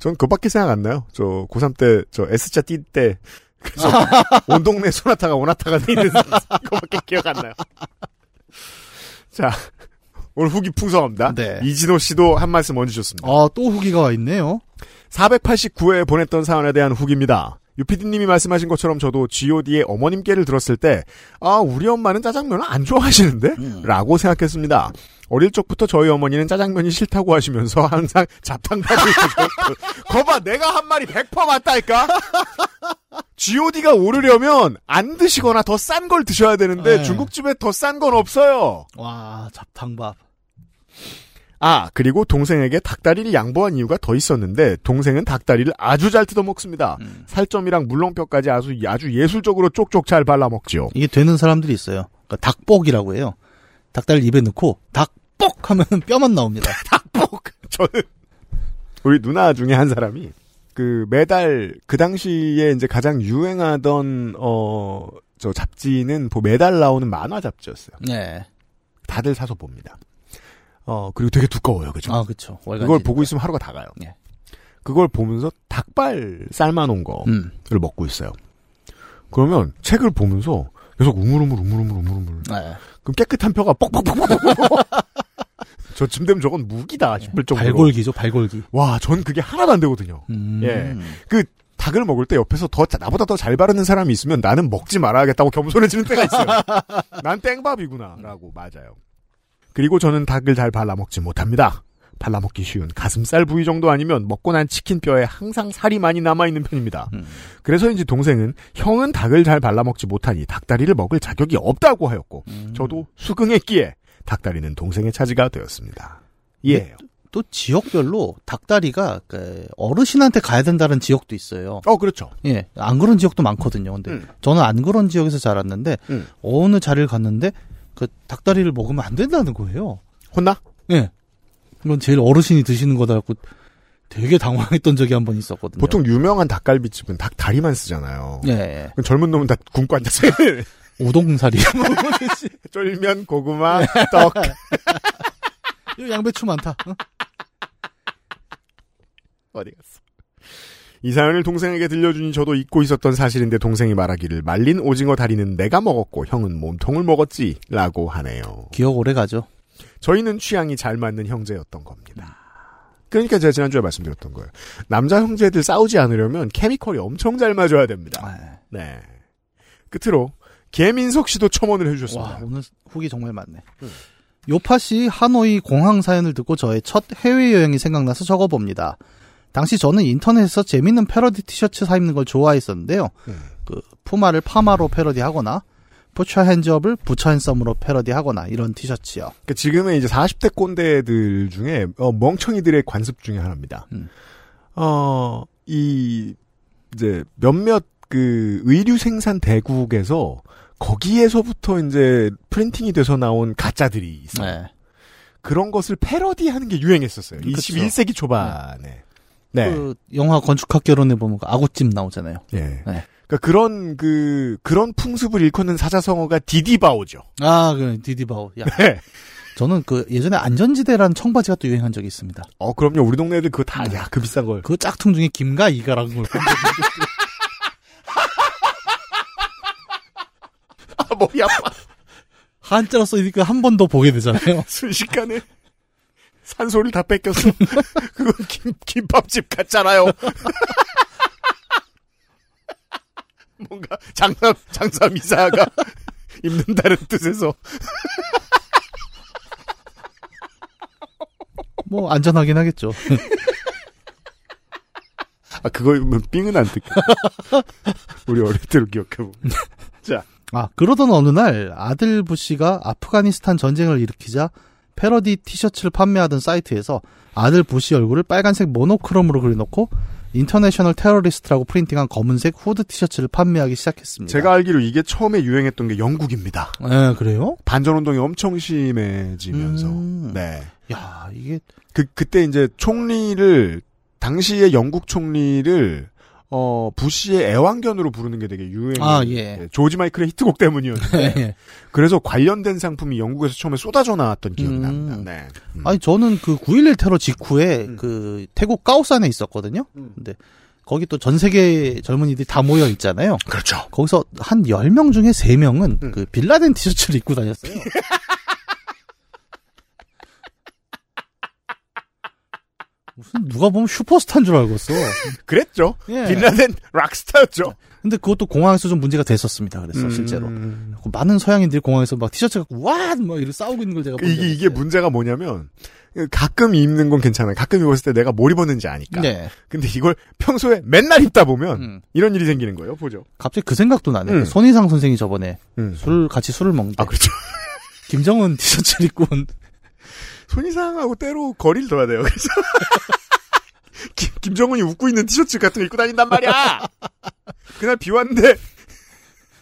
전 그밖에 생각 안 나요. 저 고3 때 저 S자 뛸때 그래서 온 동네 소나타가 오나타가 돼 있는 그밖에 기억 안 나요. 자 오늘 후기 풍성합니다. 네. 이진호 씨도 한 말씀 얹으셨습니다. 아, 또 후기가 와 있네요. 489회 보냈던 사연에 대한 후기입니다. 유피디님이 말씀하신 것처럼 저도 G.O.D의 어머님께를 들었을 때, 아, 우리 엄마는 짜장면을 안 좋아하시는데? 음. 라고 생각했습니다. 어릴 적부터 저희 어머니는 짜장면이 싫다고 하시면서 항상 잡탕밥을 드셨고, 거봐, 내가 한 말이 100% 맞다니까? G.O.D가 오르려면 안 드시거나 더 싼 걸 드셔야 되는데, 네. 중국집에 더 싼 건 없어요. 와, 잡탕밥. 아, 그리고 동생에게 닭다리를 양보한 이유가 더 있었는데, 동생은 닭다리를 아주 잘 뜯어 먹습니다. 음. 살점이랑 물렁뼈까지 아주, 아주 예술적으로 쪽쪽 잘 발라 먹지요. 이게 되는 사람들이 있어요. 그러니까 닭볶이라고 해요. 닭다리를 입에 넣고 닭볶 하면 뼈만 나옵니다. 닭볶! 저는, 우리 누나 중에 한 사람이, 그, 매달, 그 당시에 이제 가장 유행하던, 어, 저 잡지는 뭐 매달 나오는 만화 잡지였어요. 네. 다들 사서 봅니다. 어, 그리고 되게 두꺼워요, 그죠? 아, 그쵸. 그걸 보고 있으면 하루가 다 가요. 예. 그걸 보면서 닭발 삶아놓은 거. 음. 를 먹고 있어요. 그러면 책을 보면서 계속 우물우물 우물우물 우물우물. 네. 그럼 깨끗한 뼈가 뻑뻑뻑뻑. 저쯤 되면 저건 무기다 싶을 정도로. 발골기죠, 발골기. 와, 전 그게 하나도 안 되거든요. 음. 예. 그 닭을 먹을 때 옆에서 더 나보다 더 잘 바르는 사람이 있으면 나는 먹지 말아야겠다고 겸손해지는 때가 있어요. 난 땡밥이구나라고 맞아요. 그리고 저는 닭을 잘 발라 먹지 못합니다. 발라 먹기 쉬운 가슴살 부위 정도 아니면 먹고 난 치킨 뼈에 항상 살이 많이 남아 있는 편입니다. 음. 그래서인지 동생은 형은 닭을 잘 발라 먹지 못하니 닭다리를 먹을 자격이 없다고 하였고 음. 저도 수긍했기에 닭다리는 동생의 차지가 되었습니다. 예. 또 지역별로 닭다리가 그 어르신한테 가야 된다는 지역도 있어요. 어 그렇죠. 예, 안 그런 지역도 많거든요. 근데 음. 저는 안 그런 지역에서 자랐는데 음. 어느 자리를 갔는데 그 닭다리를 먹으면 안 된다는 거예요. 혼나? 예. 이건 제일 어르신이 드시는 거다 고 되게 당황했던 적이 한 번 있었거든요. 보통 유명한 닭갈비집은 닭다리만 쓰잖아요. 예, 예. 젊은 놈은 다 굶고 앉았어요. 우동사리. 쫄면, 고구마, 떡. 이거 양배추 많다. 어? 어디 갔어? 이 사연을 동생에게 들려주니 저도 잊고 있었던 사실인데 동생이 말하기를 말린 오징어 다리는 내가 먹었고 형은 몸통을 먹었지 라고 하네요. 기억 오래 가죠. 저희는 취향이 잘 맞는 형제였던 겁니다. 그러니까 제가 지난주에 말씀드렸던 거예요. 남자 형제들 싸우지 않으려면 케미컬이 엄청 잘 맞아야 됩니다. 아, 네. 끝으로 개민석 씨도 첨언을 해주셨습니다. 와, 오늘 후기 정말 많네. 요파 씨 하노이 공항 사연을 듣고 저의 첫 해외여행이 생각나서 적어봅니다. 당시 저는 인터넷에서 재밌는 패러디 티셔츠 사 입는 걸 좋아했었는데요. 음. 그 푸마를 파마로 패러디하거나 부처 핸즈업을 부처 핸섬으로 패러디하거나 이런 티셔츠요. 그러니까 지금의 이제 40대 꼰대들 중에 어, 멍청이들의 관습 중에 하나입니다. 음. 어, 이 이제 몇몇 그 의류 생산 대국에서 거기에서부터 이제 프린팅이 돼서 나온 가짜들이 있어요. 네. 그런 것을 패러디하는 게 유행했었어요. 그쵸. 21세기 초반에. 네. 그 영화 건축학 결혼에 보면 그 아구찜 나오잖아요. 예. 네. 그러니까 그런 그 그런 풍습을 일컫는 사자성어가 디디바오죠. 아, 그 디디바오. 야, 네. 저는 그 예전에 안전지대라는 청바지가 또 유행한 적이 있습니다. 어 그럼요. 우리 동네 애들 그거 다 야 그 비싼 걸. 그 짝퉁 중에 김가 이가라는 걸. 머리 아파. 한자로 써니까 한 번 더 보게 되잖아요. 순식간에 산소를 다 뺏겼어. 그건 김, 김밥집 같잖아요. 뭔가 장사 장사 미사가 입는다는 뜻에서 뭐 안전하긴 하겠죠. 아 그거 뭐 삥은 안 뜯겨. 우리 어릴 때로 기억해 보면. 자, 아, 그러던 어느 날 아들 부시가 아프가니스탄 전쟁을 일으키자 패러디 티셔츠를 판매하던 사이트에서 아들 부시 얼굴을 빨간색 모노크롬으로 그려놓고 인터내셔널 테러리스트라고 프린팅한 검은색 후드 티셔츠를 판매하기 시작했습니다. 제가 알기로 이게 처음에 유행했던 게 영국입니다. 예, 그래요? 반전 운동이 엄청 심해지면서. 음. 네. 야, 이게 그 그때 이제 총리를 당시의 영국 총리를 어 부시의 애완견으로 부르는 게 되게 유행. 아, 예. 조지 마이클의 히트곡 때문이었는데. 예. 그래서 관련된 상품이 영국에서 처음에 쏟아져 나왔던 기억이 음. 납니다. 네. 음. 아니 저는 그 9.11 테러 직후에 음. 그 태국 까오산에 있었거든요. 음. 근데 거기 또 전 세계 젊은이들이 다 모여 있잖아요. 그렇죠. 거기서 한 10명 중에 3명은 음. 그 빌라덴 티셔츠를 입고 다녔어요. 무슨 누가 보면 슈퍼스타인 줄 알겠어. 그랬죠. 예. 빈라덴 락스타였죠. 근데 그것도 공항에서 좀 문제가 됐었습니다. 그래서 실제로 음. 그 많은 서양인들이 공항에서 막 티셔츠 갖고 와막 이렇게 싸우고 있는 걸 제가 그본 이게 이게. 문제가 뭐냐면 가끔 입는 건 괜찮아요. 가끔 입었을 때 내가 뭘 입었는지 아니까. 네. 근데 이걸 평소에 맨날 입다 보면 음. 이런 일이 생기는 거예요. 보죠. 갑자기 그 생각도 나네. 음. 그 손희상 선생이 저번에 음. 술 같이 술을 먹는데 아 그렇죠. 김정은 티셔츠를 입고 온 손이상하고 때로 거리를 둬야 돼요. 그래서 김, 김정은이 웃고 있는 티셔츠 같은 거 입고 다닌단 말이야. 그날 비 왔는데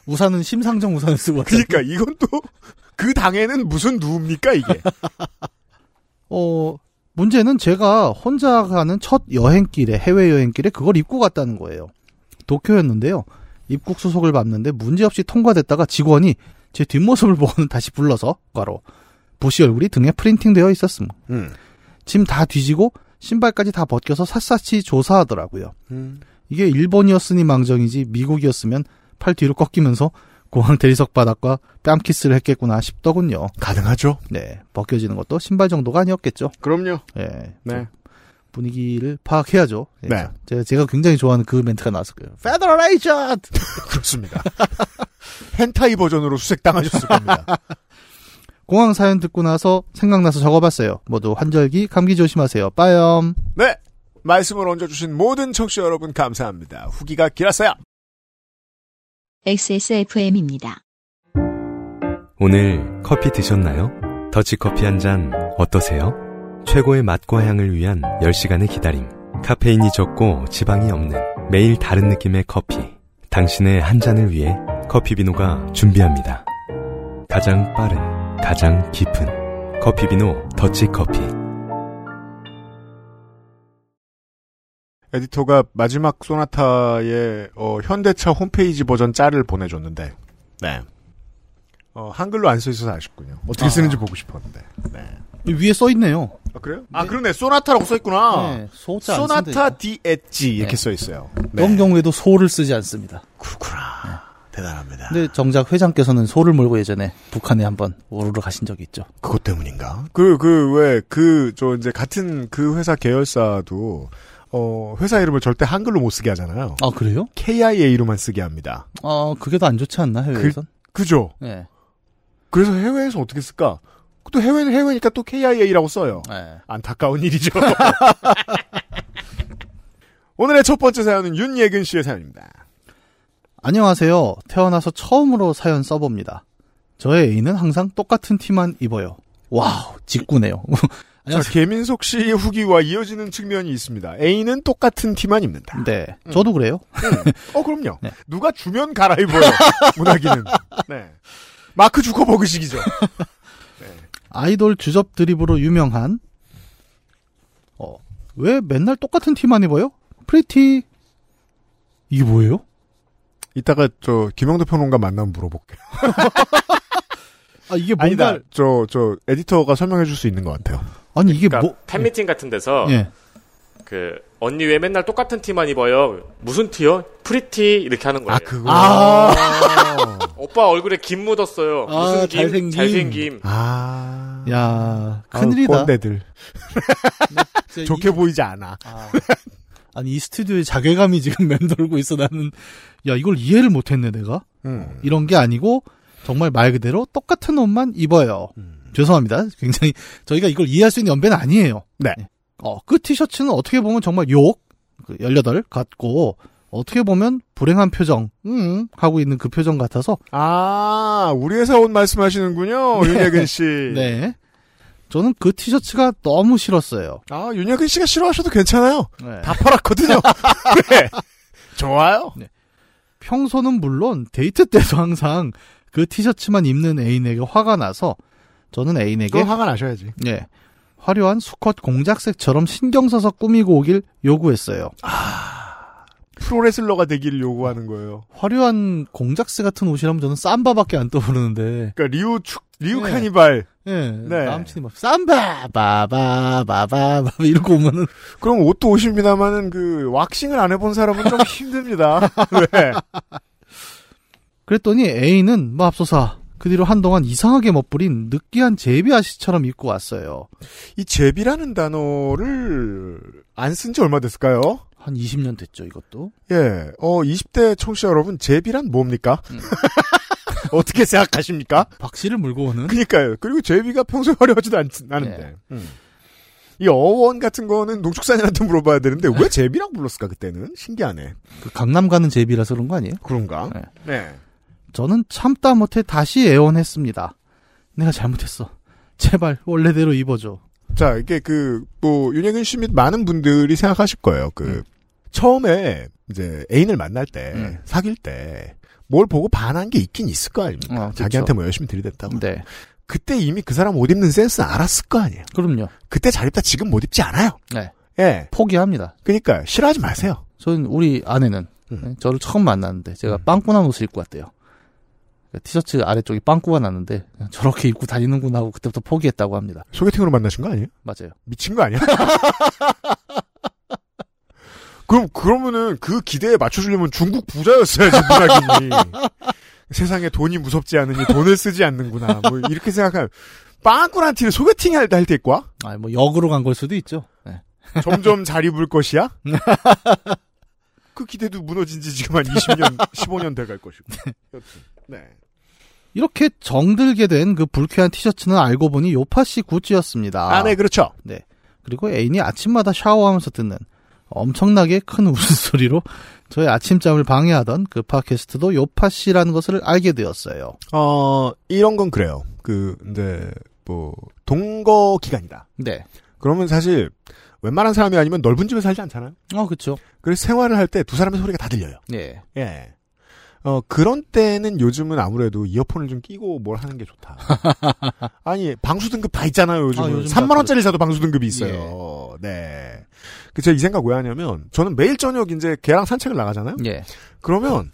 우산은 심상정 우산을 쓰고 왔어요. 그러니까 이건 또 그 당에는 무슨 누입니까 이게? 어, 문제는 제가 혼자 가는 첫 여행길에, 해외 여행길에 그걸 입고 갔다는 거예요. 도쿄였는데요. 입국 수속을 밟는데 문제없이 통과됐다가 직원이 제 뒷모습을 보고는 다시 불러서, 과로, 부시 얼굴이 등에 프린팅되어 있었음. 음. 짐 다 뒤지고 신발까지 다 벗겨서 샅샅이 조사하더라고요. 음. 이게 일본이었으니 망정이지 미국이었으면 팔 뒤로 꺾이면서 공항 대리석 바닥과 뺨 키스를 했겠구나 싶더군요. 가능하죠. 네, 벗겨지는 것도 신발 정도가 아니었겠죠. 그럼요. 예, 네. 좀 분위기를 파악해야죠. 예, 네. 제가, 제가 굉장히 좋아하는 그 멘트가 나왔을 거예요. Penetration! 그렇습니다. 変態 버전으로 수색당하셨을 겁니다. 공항 사연 듣고 나서 생각나서 적어봤어요. 모두 환절기, 감기 조심하세요. 빠염. 네. 말씀을 얹어주신 모든 청취자 여러분 감사합니다. 후기가 길었어요. XSFM입니다. 오늘 커피 드셨나요? 더치커피 한 잔 어떠세요? 최고의 맛과 향을 위한 10시간의 기다림. 카페인이 적고 지방이 없는 매일 다른 느낌의 커피. 당신의 한 잔을 위해 커피비노가 준비합니다. 가장 빠른, 가장 깊은 커피 비노 더치커피. 에디터가 마지막 소나타의 어, 현대차 홈페이지 버전 짤을 보내줬는데, 네. 어, 한글로 안 써 있어서 아쉽군요. 어떻게 아. 쓰는지 보고 싶었는데. 네. 위에 써 있네요. 아 그래요? 아 그러네. 소나타라고 써 있구나. 네, 소자 소나타 쓴다니까. 디 엣지 이렇게 네. 써 있어요. 그런 경우에도 소를 쓰지 않습니다. 그렇구나. 대단합니다. 근데 정작 회장께서는 소를 몰고 예전에 북한에 한번 오르러 가신 적이 있죠. 그것 때문인가? 그, 그, 왜, 그, 저, 이제, 같은 그 회사 계열사도, 어, 회사 이름을 절대 한글로 못 쓰게 하잖아요. 아, 그래요? KIA로만 쓰게 합니다. 아, 그게 더 안 좋지 않나, 해외에선? 그 죠? 네. 그래서 해외에서 어떻게 쓸까? 또 해외는 해외니까 또 KIA라고 써요. 네. 안타까운 일이죠. 오늘의 첫 번째 사연은 윤예근 씨의 사연입니다. 안녕하세요. 태어나서 처음으로 사연 써봅니다. 저의 애인은 항상 똑같은 티만 입어요. 와우, 직구네요. 자, 안녕하세요. 개민석 씨의 후기와 이어지는 측면이 있습니다. A는 똑같은 티만 입는다. 네, 저도 그래요. 어, 그럼요. 네. 누가 주면 갈아입어요. 문화기는. 네. 마크 주커버그식이죠. 아이돌 주접 드립으로 유명한 어, 왜 맨날 똑같은 티만 입어요? Pretty 이게 뭐예요? 이따가 저 김영도 평론가 만나면 물어볼게요. 아 이게. 뭔가 저저 에디터가 설명해 줄 수 있는 것 같아요. 아니 이게 그러니까 뭐 팬미팅 같은 데서 예. 그 언니 왜 맨날 똑같은 티만 입어요? 무슨 티요? Pretty 이렇게 하는 거예요. 아 그거. 아. 오빠 얼굴에 김 묻었어요. 아, 무슨 김? 잘생김. 잘생김. 아. 야 큰일이다. 꼰대들. 진짜 좋게 이- 보이지 않아. 아. 아니 이 스튜디오에 자괴감이 지금 맴돌고 있어 나는 야 이걸 이해를 못했네 내가 음. 이런 게 아니고 정말 말 그대로 똑같은 옷만 입어요. 음. 죄송합니다. 굉장히 저희가 이걸 이해할 수 있는 연배는 아니에요. 네. 어, 그 티셔츠는 어떻게 보면 정말 욕, 그 18 같고, 어떻게 보면 불행한 표정, 음, 하고 있는 그 표정 같아서, 아, 우리 회사 옷 말씀하시는군요, 윤여근 씨. 네. 저는 그 티셔츠가 너무 싫었어요. 아, 윤여근 씨가 싫어하셔도 괜찮아요. 네. 다 팔았거든요. 네. 좋아요. 평소는 물론 데이트 때도 항상 그 티셔츠만 입는 애인에게 화가 나서, 저는 애인에게, 화가 나셔야지. 네. 화려한 수컷 공작새처럼 신경 써서 꾸미고 오길 요구했어요. 프로레슬러가 되기를 요구하는 거예요. 화려한 공작새 같은 옷이라면 저는 삼바밖에 안 떠오르는데, 그러니까 리우 축, 리우 네. 카니발. 예, 네. 남친이 막 삼바 바바 바 바 바 바 이러고 오면은 그럼 옷도 옷입니다만은 그 왁싱을 안 해본 사람은 좀 힘듭니다. 네. 그랬더니 애인은 맙소사 그 뒤로 한동안 이상하게 멋부린 느끼한 제비 아씨처럼 입고 왔어요. 이 제비라는 단어를 안 쓴 지 얼마 됐을까요? 한 20년 됐죠 이것도. 예, 어, 20대 청취자 여러분, 제비란 뭡니까? 음. 어떻게 생각하십니까? 박씨를 물고 오는. 그니까요. 그리고 제비가 평소에 화려하지도 않, 않은데. 네. 음. 이 어원 같은 거는 농축산인한테 물어봐야 되는데, 왜 제비라고 불렀을까, 그때는? 신기하네. 그 강남 가는 제비라서 그런 거 아니에요? 그런가? 네. 네. 저는 참다 못해 다시 애원했습니다. 내가 잘못했어. 제발 원래대로 입어줘. 자, 이게 그, 뭐, 윤혜근 씨 및 많은 분들이 생각하실 거예요. 그, 처음에, 이제, 애인을 만날 때, 음. 사귈 때, 뭘 보고 반한 게 있긴 있을 거 아닙니까? 어, 그쵸. 자기한테 뭐 열심히 들이댔다고. 네, 그때 이미 그 사람 옷 입는 센스는 알았을 거 아니에요. 그럼요. 그때 잘 입다 지금 못 입지 않아요. 네, 예. 포기합니다. 그니까요. 싫어하지 마세요. 저는 우리 아내는 음. 네, 저를 처음 만났는데 제가 빵꾸난 옷을 입고 왔대요. 그 티셔츠 아래쪽이 빵꾸가 났는데 저렇게 입고 다니는구나 하고 그때부터 포기했다고 합니다. 소개팅으로 만나신 거 아니에요? 맞아요. 미친 거 아니야? 그럼, 그러면은 그 기대에 맞춰주려면 중국 부자였어야지, 문학인이. 세상에 돈이 무섭지 않으니 돈을 쓰지 않는구나. 뭐, 이렇게 생각하면. 빵꾸란 티를 소개팅 할때 할때 입고 와? 아, 뭐 역으로 간 걸 수도 있죠. 네. 점점 잘 입을 것이야? 그 기대도 무너진 지 지금 한 20년, 15년 돼갈 것이고. 여튼, 네. 이렇게 정들게 된 그 불쾌한 티셔츠는 알고 보니 요파시 굿즈였습니다. 아, 네, 그렇죠. 그리고 애인이 아침마다 샤워하면서 듣는 엄청나게 큰 웃음소리로 저의 아침잠을 방해하던 그 팟캐스트도 요파시라는 것을 알게 되었어요. 어, 이런 건 그래요. 그, 이제, 뭐, 동거 기간이다. 네. 그러면 사실, 웬만한 사람이 아니면 넓은 집에 살지 않잖아요? 어, 그쵸. 그래서 생활을 할 때 두 사람의 소리가 다 들려요. 예. 예. 어, 그런 때는 요즘은 아무래도 이어폰을 좀 끼고 뭘 하는 게 좋다. 아니, 방수 등급 다 있잖아요, 요즘은. 아, 요즘 다 3만원짜리 사도 방수 등급이 있어요. 네. 그, 제가 이 생각 왜 하냐면, 저는 매일 저녁 이제 걔랑 산책을 나가잖아요? 예. 그러면,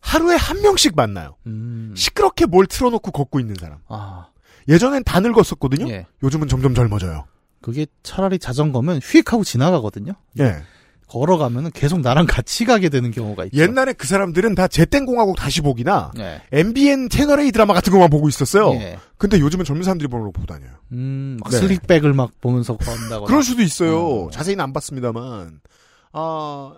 하루에 한 명씩 만나요. 음. 시끄럽게 뭘 틀어놓고 걷고 있는 사람. 아. 예전엔 다 늙었었거든요? 예. 요즘은 점점 젊어져요. 그게 차라리 자전거면 휙 하고 지나가거든요. 예. 걸어가면은 계속 나랑 같이 가게 되는 경우가 있죠. 옛날에 그 사람들은 다 제땡공화국 다시 보기나 예. MBN 채널A 드라마 같은 것만 보고 있었어요. 예. 근데 요즘은 젊은 사람들이 보는 걸 보고 다녀요. 음, 막 네. 슬릭백을 막 보면서 건다거나. 그럴 수도 있어요. 음. 자세히는 안 봤습니다만. 아,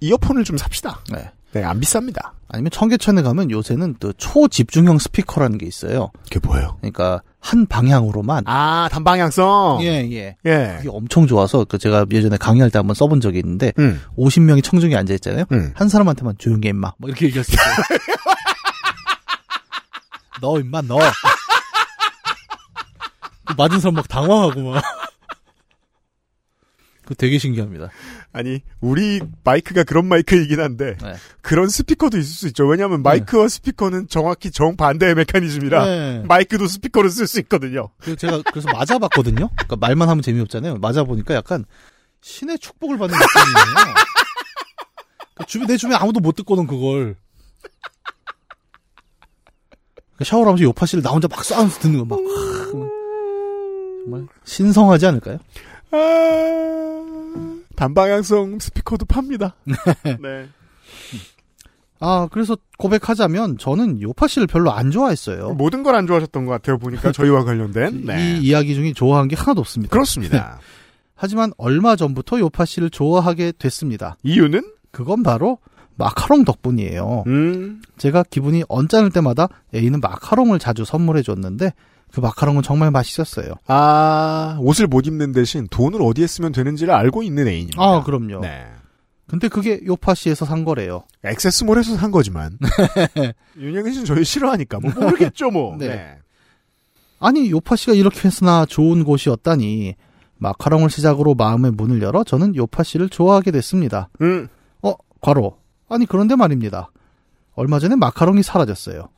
이어폰을 좀 삽시다. 네. 네, 안 비쌉니다. 아니면 청계천에 가면 요새는 또 초집중형 스피커라는 게 있어요. 그게 뭐예요? 그러니까 한 방향으로만. 아, 단방향성. 예, 예. 예. 그게 엄청 좋아서 그 제가 예전에 강의할 때 한번 써본 적이 있는데 음, 50명이 청중에 앉아 있잖아요. 음. 한 사람한테만 조용히 해 임마. 뭐 이렇게 얘기할 수 있어요. 너 임마 너. 그 맞은 사람 막 당황하고 막. 그 되게 신기합니다. 아니 우리 마이크가 그런 마이크이긴 한데 네. 그런 스피커도 있을 수 있죠. 왜냐하면 마이크와 스피커는 정확히 정반대의 메커니즘이라 네. 마이크도 스피커를 쓸수 있거든요. 그 제가 그래서 맞아봤거든요. 그러니까 말만 하면 재미없잖아요. 맞아보니까 약간 신의 축복을 받는 느낌이에요. 그 주변 내 주변에 아무도 못 듣거든 그걸. 그 샤워를 하면서 요파 씨를 나 혼자 막 싸면서 듣는 거 막. 정말 신성하지 않을까요? 아, 단방향성 스피커도 팝니다. 네. 아 그래서 고백하자면 저는 요파 씨를 별로 안 좋아했어요. 모든 걸 안 좋아하셨던 것 같아요. 보니까 저희와 관련된. 네. 이 이야기 중에 좋아한 게 하나도 없습니다. 그렇습니다. 하지만 얼마 전부터 요파 씨를 좋아하게 됐습니다. 이유는? 그건 바로 마카롱 덕분이에요. 음, 제가 기분이 언짢을 때마다 A는 마카롱을 자주 선물해 줬는데 그 마카롱은 정말 맛있었어요. 아, 옷을 못 입는 대신 돈을 어디에 쓰면 되는지를 알고 있는 애인입니다. 아, 그럼요. 네. 근데 그게 요파시에서 산 거래요. 액세스몰에서 산 거지만. 윤영희 씨는 저희 싫어하니까. 뭐 모르겠죠, 뭐. 네. 네. 아니, 요파시가 이렇게 했으나 좋은 곳이었다니. 마카롱을 시작으로 마음의 문을 열어 저는 요파시를 좋아하게 됐습니다. 음, 어, 과로. 아니, 그런데 말입니다. 얼마 전에 마카롱이 사라졌어요.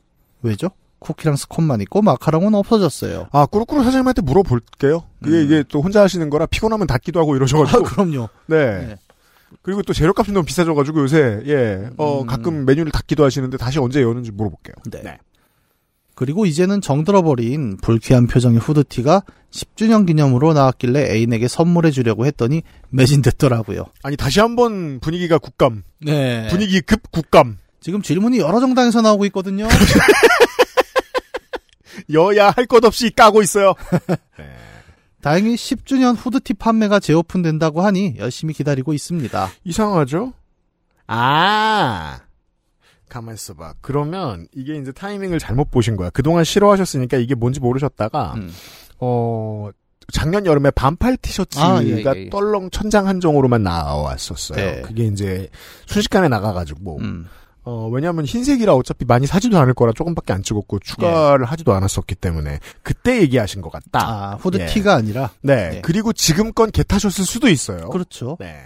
왜죠? 쿠키랑 스콘만 있고 마카롱은 없어졌어요. 아, 꾸루꾸루 사장님한테 물어볼게요. 그게 음. 이게 또 혼자 하시는 거라 피곤하면 닫기도 하고 아, 이러셔가지고. 그럼요. 네. 네. 그리고 또 재료값이 너무 비싸져가지고 요새, 예, 어, 음. 가끔 메뉴를 닫기도 하시는데 다시 언제 여는지 물어볼게요. 네. 그리고 이제는 정들어버린 불쾌한 표정의 후드티가 10주년 기념으로 나왔길래 애인에게 선물해 주려고 했더니 매진됐더라고요. 아니, 다시 한번 분위기가 국감. 네. 분위기 급 국감. 지금 질문이 여러 정당에서 나오고 있거든요. 여야 할 것 없이 까고 있어요. 다행히 10주년 후드티 판매가 재오픈된다고 하니 열심히 기다리고 있습니다. 이상하죠? 아. 가만 있어봐. 그러면 이게 이제 타이밍을 잘못 보신 거야. 그동안 싫어하셨으니까 이게 뭔지 모르셨다가, 음. 어, 작년 여름에 반팔 티셔츠가 아, 예, 예, 예. 떨렁 천장 한정으로만 나왔었어요. 네. 그게 이제 순식간에 나가가지고, 음. 어, 왜냐면 흰색이라 어차피 많이 사지도 않을 거라 조금밖에 안 찍었고, 추가를 하지도 않았었기 때문에, 그때 얘기하신 것 같다. 아, 후드티가 아니라. 네. 예. 그리고 지금 건 개타셨을 수도 있어요. 그렇죠. 네.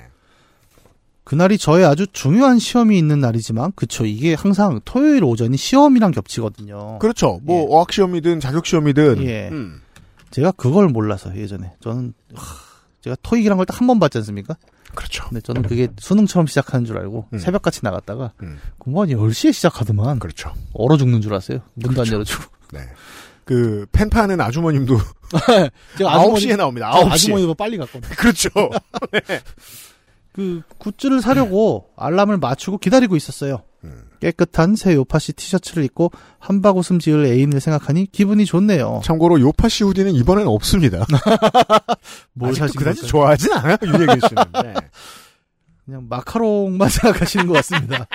그날이 저의 아주 중요한 시험이 있는 날이지만, 그쵸. 이게 항상 토요일 오전이 시험이랑 겹치거든요. 그렇죠. 뭐, 예. 어학 시험이든 자격 시험이든. 예. 음. 제가 그걸 몰라서 예전에. 저는, 하, 제가 토익이란 걸 딱 한 번 봤지 않습니까? 그렇죠. 근데 저는 그게 수능처럼 시작하는 줄 알고 음. 새벽같이 나갔다가 음. 공부한 10시에 시작하더만 그렇죠. 얼어 죽는 줄 알았어요. 문도 그렇죠. 안 열어주고. 네. 그, 펜 파는 아주머님도 제가 9시에 나옵니다. 9시에. 아주머니보다 빨리 갔거든요. 그렇죠. 그 굿즈를 사려고 알람을 맞추고 기다리고 있었어요. 음. 깨끗한 새 요파시 티셔츠를 입고 한박 웃음 지을 애인을 생각하니 기분이 좋네요. 참고로 요파시 후디는 이번엔 없습니다. 뭘 사신 그다지? 좋아하진 않아요, 윤예근 씨는. 네. 그냥 마카롱만 생각하시는 것 같습니다.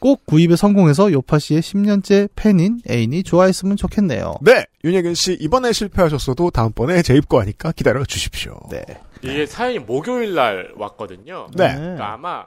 꼭 구입에 성공해서 요파시의 10년째 팬인 애인이 좋아했으면 좋겠네요. 네, 윤예근 씨 이번에 실패하셨어도 다음번에 재입 거 하니까 기다려 주십시오. 네. 이게 사연이 목요일 날 왔거든요. 네. 그러니까 아마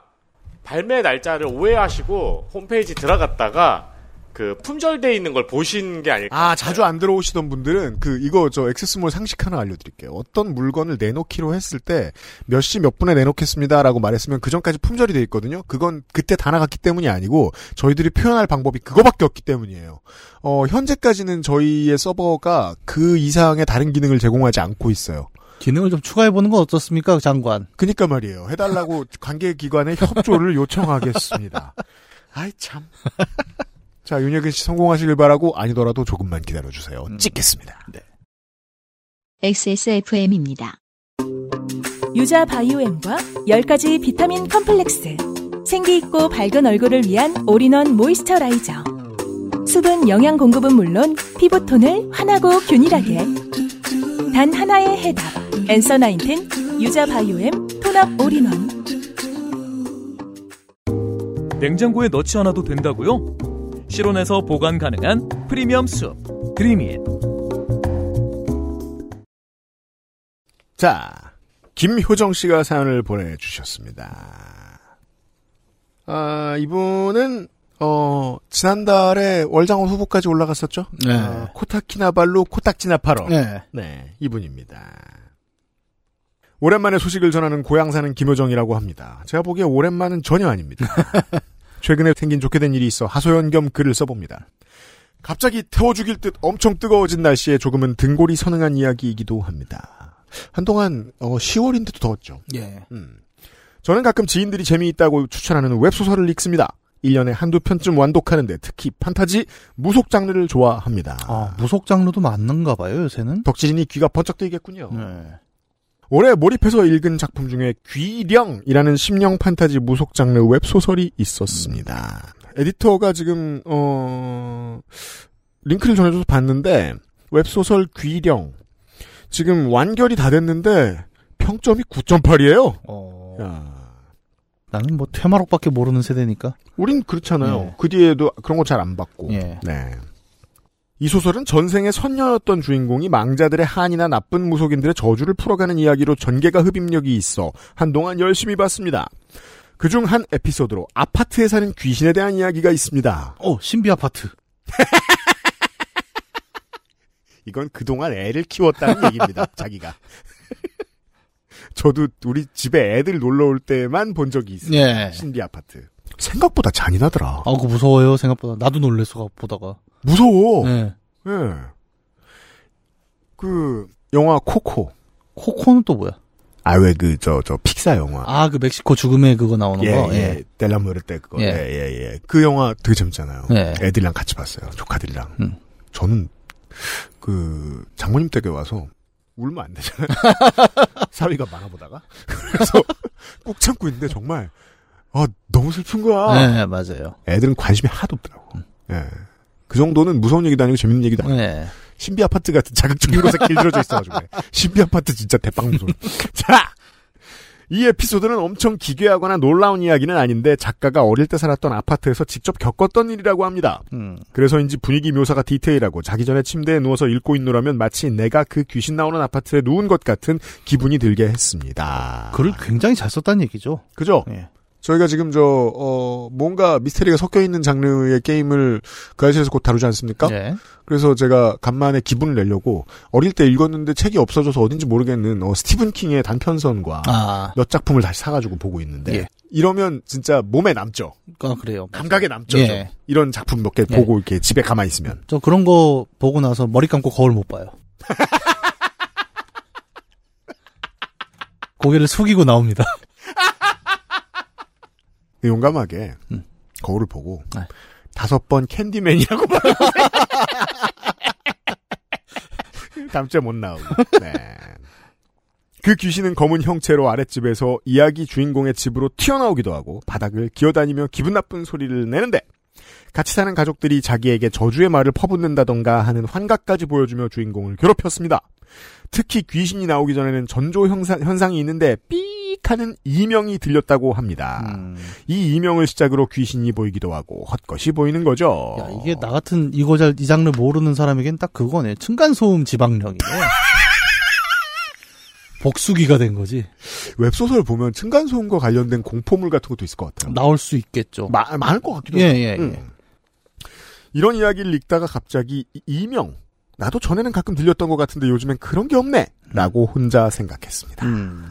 발매 날짜를 오해하시고 홈페이지 들어갔다가 그 품절돼 있는 걸 보신 게 아닐까. 아, 자주 안 들어오시던 분들은 그 이거 저 액세스몰 상식 하나 알려드릴게요. 어떤 물건을 내놓기로 했을 때 몇 시 몇 분에 내놓겠습니다라고 말했으면 그 전까지 품절이 돼 있거든요. 그건 그때 다 나갔기 때문이 아니고 저희들이 표현할 방법이 그거밖에 없기 때문이에요. 어, 현재까지는 저희의 서버가 그 이상의 다른 기능을 제공하지 않고 있어요. 기능을 좀 추가해보는 건 어떻습니까, 장관? 그니까 말이에요. 해달라고 관계기관에 협조를 요청하겠습니다. 아이 참. 자, 윤혁은 씨 성공하시길 바라고 아니더라도 조금만 기다려주세요. 찍겠습니다. XSFM입니다. 유자 biome과 10가지 비타민 컴플렉스. 생기 있고 밝은 얼굴을 위한 all-in-one moisturizer. 수분 영양 공급은 물론 피부톤을 환하고 균일하게. 단 하나의 해답. Answer Nineteen 유자 biome tone-up all-in-one. 냉장고에 넣지 않아도 된다고요? 실온에서 보관 가능한 프리미엄 수프 드림잇 자, 김효정 씨가 사연을 보내주셨습니다. 아, 이분은, 어, 지난달에 월장원 후보까지 올라갔었죠? 네. 어, 코타키나발루 코딱지나파로. 네. 네, 이분입니다. 오랜만에 소식을 전하는 고향 사는 김효정이라고 합니다. 제가 보기에 오랜만은 전혀 아닙니다. 최근에 생긴 좋게 된 일이 있어 하소연 겸 글을 써봅니다. 갑자기 태워 죽일 듯 엄청 뜨거워진 날씨에 조금은 등골이 선응한 이야기이기도 합니다. 한동안 어, 10월인데도 더웠죠. 예. 음. 저는 가끔 지인들이 재미있다고 추천하는 웹소설을 읽습니다. 1년에 한두 편쯤 완독하는데 특히 판타지, 무속 장르를 좋아합니다. 아, 무속 장르도 맞는가 봐요, 요새는. 덕질인이 귀가 번쩍 뜨이겠군요. 네. 올해 몰입해서 읽은 작품 중에 귀령이라는 심령 판타지 무속 장르 웹소설이 있었습니다. 에디터가 지금 어 링크를 전해줘서 봤는데 웹소설 귀령 지금 완결이 다 됐는데 평점이 9.8이에요. 어. 나는 뭐 퇴마록밖에 모르는 세대니까. 우린 그렇잖아요. 예. 그 뒤에도 그런 거 잘 안 봤고. 예. 네. 이 소설은 전생의 선녀였던 주인공이 망자들의 한이나 나쁜 무속인들의 저주를 풀어가는 이야기로 전개가 흡입력이 있어 한동안 열심히 봤습니다. 그중 한 에피소드로 아파트에 사는 귀신에 대한 이야기가 있습니다. 어, 신비 아파트. 이건 그동안 애를 키웠다는 얘기입니다. 자기가. 저도 우리 집에 애들 놀러 올 때만 본 적이 있어요. 예. 신비 아파트. 생각보다 잔인하더라. 아, 그거 무서워요, 생각보다. 나도 놀랬어, 보다가. 무서워. 예. 예. 그 영화 코코. 코코는 또 뭐야? 아 왜 그 저 저 픽사 영화. 아, 그 멕시코 죽음의 그거 나오는 예, 거? 예. 델라모르 때 그거. 예. 예, 예, 예. 그 영화 되게 재밌잖아요. 예. 애들이랑 같이 봤어요. 조카들이랑. 음. 저는 그 장모님 댁에 와서 울면 안 되잖아요. 사위가 만화 보다가. 그래서 꾹 참고 있는데 정말 아 너무 슬픈 거야. 네, 맞아요. 애들은 관심이 하나도 없더라고. 음. 예. 그 정도는 무서운 얘기도 아니고 재밌는 얘기도 아니고. 네. 신비 아파트 같은 자극적인 곳에 길들여져 있어가지고. 신비 아파트 진짜 대빵무소. 자! 이 에피소드는 엄청 기괴하거나 놀라운 이야기는 아닌데 작가가 어릴 때 살았던 아파트에서 직접 겪었던 일이라고 합니다. 음. 그래서인지 분위기 묘사가 디테일하고 자기 전에 침대에 누워서 읽고 있노라면 마치 내가 그 귀신 나오는 아파트에 누운 것 같은 기분이 들게 했습니다. 글을 굉장히 잘 썼다는 얘기죠. 그죠? 예. 저희가 지금 저, 어, 뭔가 미스테리가 섞여 있는 장르의 게임을 그 아실에서 곧 다루지 않습니까? 예. 그래서 제가 간만에 기분을 내려고 어릴 때 읽었는데 책이 없어져서 어딘지 모르겠는 어, 스티븐 킹의 단편선과 아, 몇 작품을 다시 사가지고 보고 있는데 예. 이러면 진짜 몸에 남죠. 아 그래요. 감각에 남죠. 예. 좀. 이런 작품 몇개 예. 보고 이렇게 집에 가만히 있으면. 저 그런 거 보고 나서 머리 감고 거울 못 봐요. 고개를 숙이고 나옵니다. 용감하게 음. 거울을 보고 네. 다섯 번 캔디맨이라고 말하고 다음 주에 못 나오고. 네. 그 귀신은 검은 형체로 아랫집에서 이야기 주인공의 집으로 튀어나오기도 하고 바닥을 기어다니며 기분 나쁜 소리를 내는데 같이 사는 가족들이 자기에게 저주의 말을 퍼붓는다던가 하는 환각까지 보여주며 주인공을 괴롭혔습니다. 특히 귀신이 나오기 전에는 전조 현상, 현상이 있는데 삑 하는 이명이 들렸다고 합니다. 음. 이 이명을 시작으로 귀신이 보이기도 하고 헛것이 보이는 거죠. 야, 이게 나 같은 이거 잘 이 장르 모르는 사람에겐 딱 그거네. 층간소음 지방령이네. 복수기가 된 거지. 웹소설 보면 층간소음과 관련된 공포물 같은 것도 있을 것 같아요. 나올 수 있겠죠. 마- 많을 것 같기도 예, 해요. 예, 음. 예. 이런 이야기를 읽다가 갑자기 이- 이명 나도 전에는 가끔 들렸던 것 같은데 요즘엔 그런 게 없네 라고 혼자 생각했습니다. 음.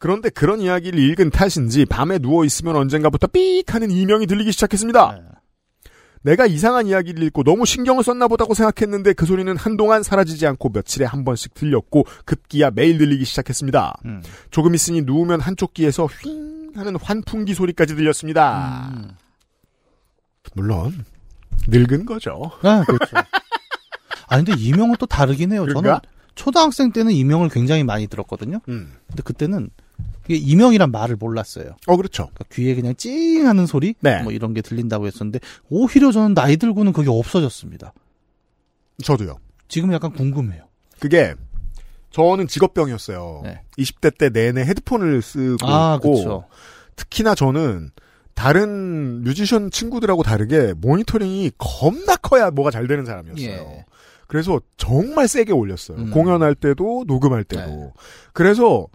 그런데 그런 이야기를 읽은 탓인지 밤에 누워 있으면 언젠가부터 삑 하는 이명이 들리기 시작했습니다. 네. 내가 이상한 이야기를 읽고 너무 신경을 썼나 보다고 생각했는데 그 소리는 한동안 사라지지 않고 며칠에 한 번씩 들렸고 급기야 매일 들리기 시작했습니다. 음. 조금 있으니 누우면 한쪽 귀에서 휘잉 하는 환풍기 소리까지 들렸습니다. 음. 물론 늙은 거죠. 아, 그렇죠. 아, 근데 이명은 또 다르긴 해요. 저는 그런가? 초등학생 때는 이명을 굉장히 많이 들었거든요. 음. 근데 그때는 이명이란 말을 몰랐어요. 어 그렇죠. 그러니까 귀에 그냥 찡 하는 소리? 네. 뭐 이런 게 들린다고 했었는데 오히려 저는 나이 들고는 그게 없어졌습니다. 저도요. 지금 약간 궁금해요. 그게 저는 직업병이었어요. 네. 20대 때 내내 헤드폰을 쓰고 아, 있고 그렇죠. 특히나 저는 다른 뮤지션 친구들하고 다르게 모니터링이 겁나 커야 뭐가 잘 되는 사람이었어요. 예. 그래서 정말 세게 올렸어요. 음. 공연할 때도 녹음할 때도. 네. 그래서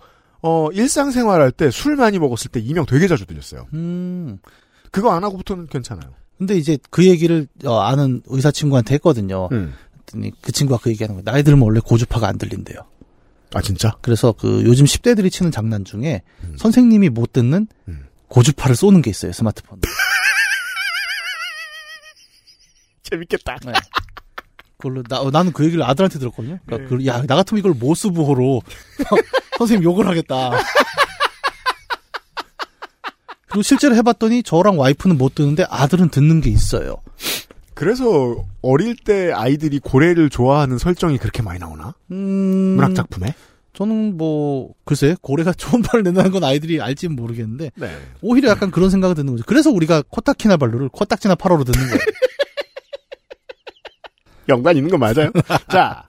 어 일상생활할 때 술 많이 먹었을 때 이명 되게 자주 들렸어요. 음. 그거 안 하고부터는 괜찮아요. 근데 이제 그 얘기를 어, 아는 의사 친구한테 했거든요. 음. 그랬더니 그 친구가 그 얘기하는 거예요. 나이 들면 원래 고주파가 안 들린대요. 아 진짜? 그래서 그 요즘 10대들이 치는 장난 중에 음. 선생님이 못 듣는 음. 고주파를 쏘는 게 있어요 스마트폰. 재밌겠다. 네. 그걸로 나 어, 나는 그 얘기를 아들한테 들었거든요. 네. 그러니까 그, 야나 같으면 이걸 모스부호로 선생님 욕을 하겠다. 그리고 실제로 해봤더니 저랑 와이프는 못 듣는데 아들은 듣는 게 있어요. 그래서 어릴 때 아이들이 고래를 좋아하는 설정이 그렇게 많이 나오나? 음, 문학 작품에? 저는 뭐 글쎄 고래가 좋은 말을 낸다는 건 아이들이 알지는 모르겠는데 네. 오히려 약간 그런 생각이 드는 거죠. 그래서 우리가 코타키나 발루를 코딱지나 파로로 듣는 거예요. 연관 있는 거 맞아요? 자,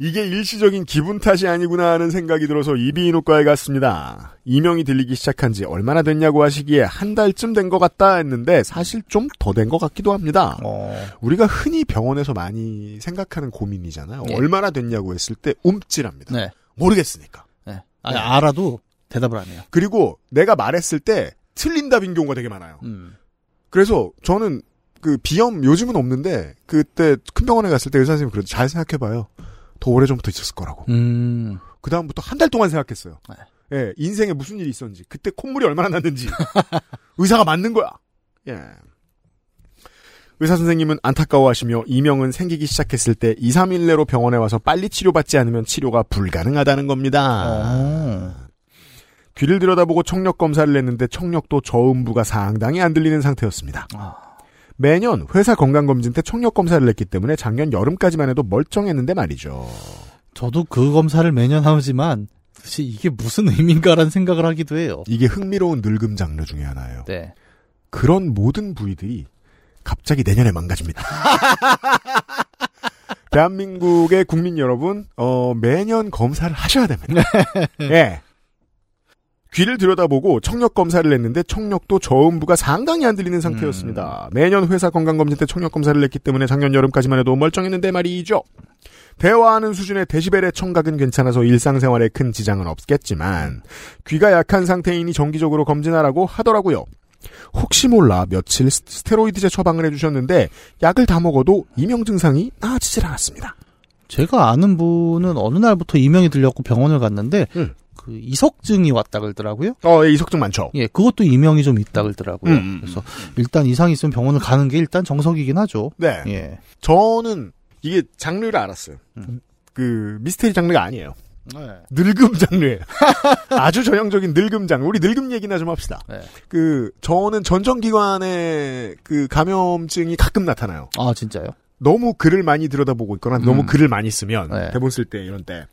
이게 일시적인 기분 탓이 아니구나 하는 생각이 들어서 이비인후과에 갔습니다. 이명이 들리기 시작한 지 얼마나 됐냐고 하시기에 한 달쯤 된 것 같다 했는데 사실 좀 더 된 것 같기도 합니다. 어, 우리가 흔히 병원에서 많이 생각하는 고민이잖아요. 예. 얼마나 됐냐고 했을 때 움찔합니다. 네. 모르겠으니까. 네. 아니, 알아도 대답을 안 해요. 그리고 내가 말했을 때 틀린 답인 경우가 되게 많아요. 음. 그래서 저는 그 비염 요즘은 없는데 그때 큰 병원에 갔을 때 의사 선생님이 그래도 잘 생각해봐요. 더 오래전부터 있었을 거라고. 음. 그 다음부터 한 달 동안 생각했어요. 네. 예, 인생에 무슨 일이 있었는지, 그때 콧물이 얼마나 났는지, 의사가 맞는 거야. 예. 의사 선생님은 안타까워하시며 이명은 생기기 시작했을 때 2, 3일 내로 병원에 와서 빨리 치료받지 않으면 치료가 불가능하다는 겁니다. 어. 귀를 들여다보고 청력 검사를 했는데 청력도 저음부가 상당히 안 들리는 상태였습니다. 아. 매년 회사 건강검진 때 청력 검사를 했기 때문에 작년 여름까지만 해도 멀쩡했는데 말이죠. 저도 그 검사를 매년 하지만 도대체 이게 무슨 의미인가라는 생각을 하기도 해요. 이게 흥미로운 늙음 장르 중에 하나예요. 네. 그런 모든 부위들이 갑자기 내년에 망가집니다. 대한민국의 국민 여러분, 어, 매년 검사를 하셔야 됩니다. 예. 귀를 들여다보고 청력 검사를 했는데 청력도 저음부가 상당히 안 들리는 상태였습니다. 매년 회사 건강검진 때 청력 검사를 했기 때문에 작년 여름까지만 해도 멀쩡했는데 말이죠. 대화하는 수준의 데시벨의 청각은 괜찮아서 일상생활에 큰 지장은 없겠지만 귀가 약한 상태이니 정기적으로 검진하라고 하더라고요. 혹시 몰라 며칠 스- 스테로이드제 처방을 해주셨는데 약을 다 먹어도 이명 증상이 나아지질 않았습니다. 제가 아는 분은 어느 날부터 이명이 들렸고 병원을 갔는데 음. 그 이석증이 왔다 그러더라고요. 어, 예, 이석증 많죠. 예, 그것도 이명이 좀 있다 그러더라고요. 음, 음, 그래서 일단 이상이 있으면 병원을 가는 게 일단 정석이긴 하죠. 네. 예. 저는 이게 장르를 알았어요. 음. 그 미스테리 장르가 아니에요. 네. 늙음 장르예요. 아주 전형적인 늙음 장르. 우리 늙음 얘기나 좀 합시다. 네. 그 저는 전정기관에 그 감염증이 가끔 나타나요. 아 진짜요? 너무 글을 많이 들여다보고 있거나 너무 음. 글을 많이 쓰면 네. 대본 쓸 때 이런 때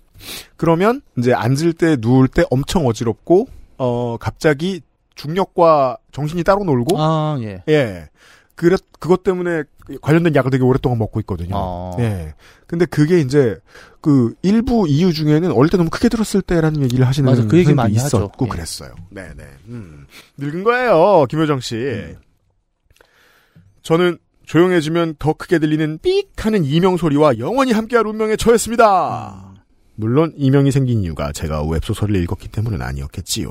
그러면 이제 앉을 때 누울 때 엄청 어지럽고 어 갑자기 중력과 정신이 따로 놀고 아 예. 예 그렇 그것 때문에 관련된 약을 되게 오랫동안 먹고 있거든요. 어. 예. 근데 그게 이제 그 일부 이유 중에는 어릴 때 너무 크게 들었을 때라는 얘기를 하시는 맞아, 그 얘기 많이. 있었고 예. 그랬어요. 네, 네. 음. 늙은 거예요, 김효정 씨. 음. 저는 조용해지면 더 크게 들리는 삑 하는 이명 소리와 영원히 함께할 운명에 처했습니다. 음. 물론 이명이 생긴 이유가 제가 웹소설을 읽었기 때문은 아니었겠지요.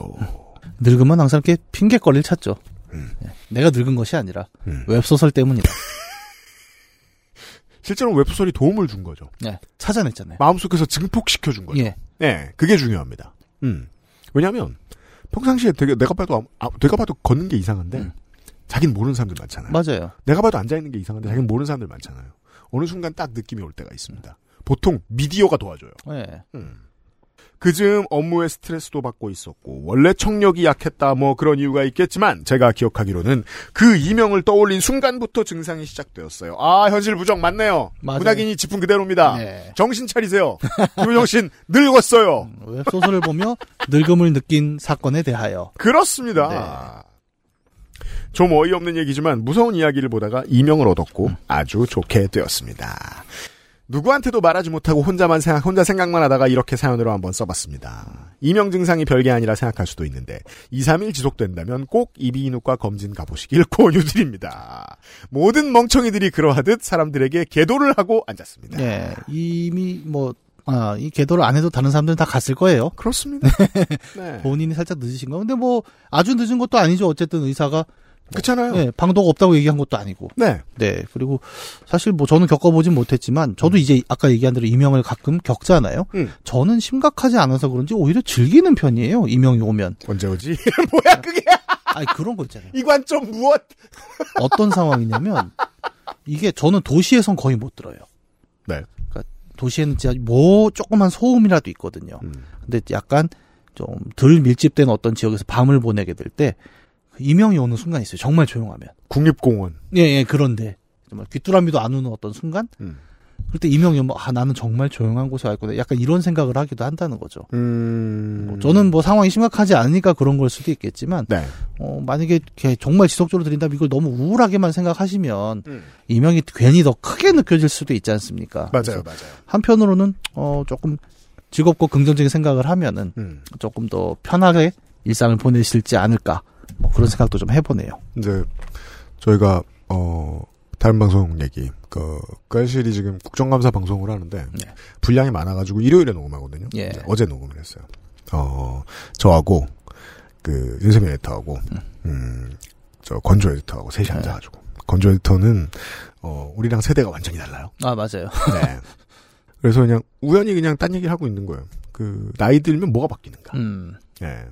늙으면 항상 이렇게 핑계거리를 찾죠. 음. 예. 내가 늙은 것이 아니라 음. 웹소설 때문이다. 실제로 웹소설이 도움을 준 거죠. 네. 찾아냈잖아요. 마음속에서 증폭시켜 준 거죠. 예. 네, 그게 중요합니다. 음. 왜냐하면 평상시에 되게 내가 봐도 아, 내가 봐도 걷는 게 이상한데 음. 자기는 모르는 사람들 많잖아요. 맞아요. 내가 봐도 앉아 있는 게 이상한데 자기는 모르는 사람들 많잖아요. 어느 순간 딱 느낌이 올 때가 있습니다. 보통 미디어가 도와줘요. 예. 음. 그즈음 업무에 스트레스도 받고 있었고 원래 청력이 약했다 뭐 그런 이유가 있겠지만 제가 기억하기로는 그 이명을 떠올린 순간부터 증상이 시작되었어요. 아 현실 부정 맞네요. 맞아요. 문학인이 짚은 그대로입니다. 네. 정신 차리세요. 김효정 씨 늙었어요. 웹소설을 보며 늙음을 느낀 사건에 대하여. 그렇습니다. 좀 어이없는 얘기지만 무서운 이야기를 보다가 이명을 얻었고 아주 좋게 되었습니다. 누구한테도 말하지 못하고 혼자만 생각, 혼자 생각만 하다가 이렇게 사연으로 한번 써봤습니다. 이명 증상이 별게 아니라 생각할 수도 있는데 2, 3일 지속된다면 꼭 이비인후과 검진 가보시길 권유드립니다. 모든 멍청이들이 그러하듯 사람들에게 계도를 하고 앉았습니다. 예. 이미 뭐, 아, 이 궤도를 안 해도 다른 사람들은 다 갔을 거예요. 그렇습니다. 네. 본인이 살짝 늦으신 거. 근데 뭐, 아주 늦은 것도 아니죠. 어쨌든 의사가 그렇잖아요. 네, 방도가 없다고 얘기한 것도 아니고. 네. 네. 그리고 사실 뭐 저는 겪어보진 못했지만 저도 이제 아까 얘기한 대로 이명을 가끔 겪잖아요. 음. 저는 심각하지 않아서 그런지 오히려 즐기는 편이에요. 이명이 오면. 언제 오지? 뭐야 그게? 아니 그런 거 있잖아요. 이 관점 무엇? 어떤 상황이냐면 이게 저는 도시에선 거의 못 들어요. 네. 그러니까 도시에는 진짜 뭐 조그만 소음이라도 있거든요. 음. 근데 약간 좀 덜 밀집된 어떤 지역에서 밤을 보내게 될 때 이명이 오는 순간이 있어요. 정말 조용하면. 국립공원. 예, 예, 그런데 정말 귀뚜라미도 안 우는 어떤 순간 음. 그럴 때 이명이 오면 아 나는 정말 조용한 곳에 와 있구나. 약간 이런 생각을 하기도 한다는 거죠. 음. 뭐 저는 뭐 상황이 심각하지 않으니까 그런 걸 수도 있겠지만 네. 어, 만약에 정말 지속적으로 들린다면 이걸 너무 우울하게만 생각하시면 음. 이명이 괜히 더 크게 느껴질 수도 있지 않습니까? 맞아요, 맞아요. 한편으로는 어 조금 즐겁고 긍정적인 생각을 하면은 음. 조금 더 편하게 일상을 보내실지 않을까 뭐 그런 생각도 좀 해보네요. 이제 저희가 어 다른 방송 얘기 그 깔실이 지금 국정감사 방송을 하는데 네. 분량이 많아가지고 일요일에 녹음하거든요. 예. 어제 녹음을 했어요. 어 저하고 그 윤세민 에디터하고 음저 건조 에디터하고 셋이 네. 앉아가지고 건조 에디터는 어 우리랑 세대가 완전히 달라요. 아 맞아요. 네. 그래서 그냥 우연히 그냥 딴 얘기를 하고 있는 거예요. 그 나이 들면 뭐가 바뀌는가. 음. 예.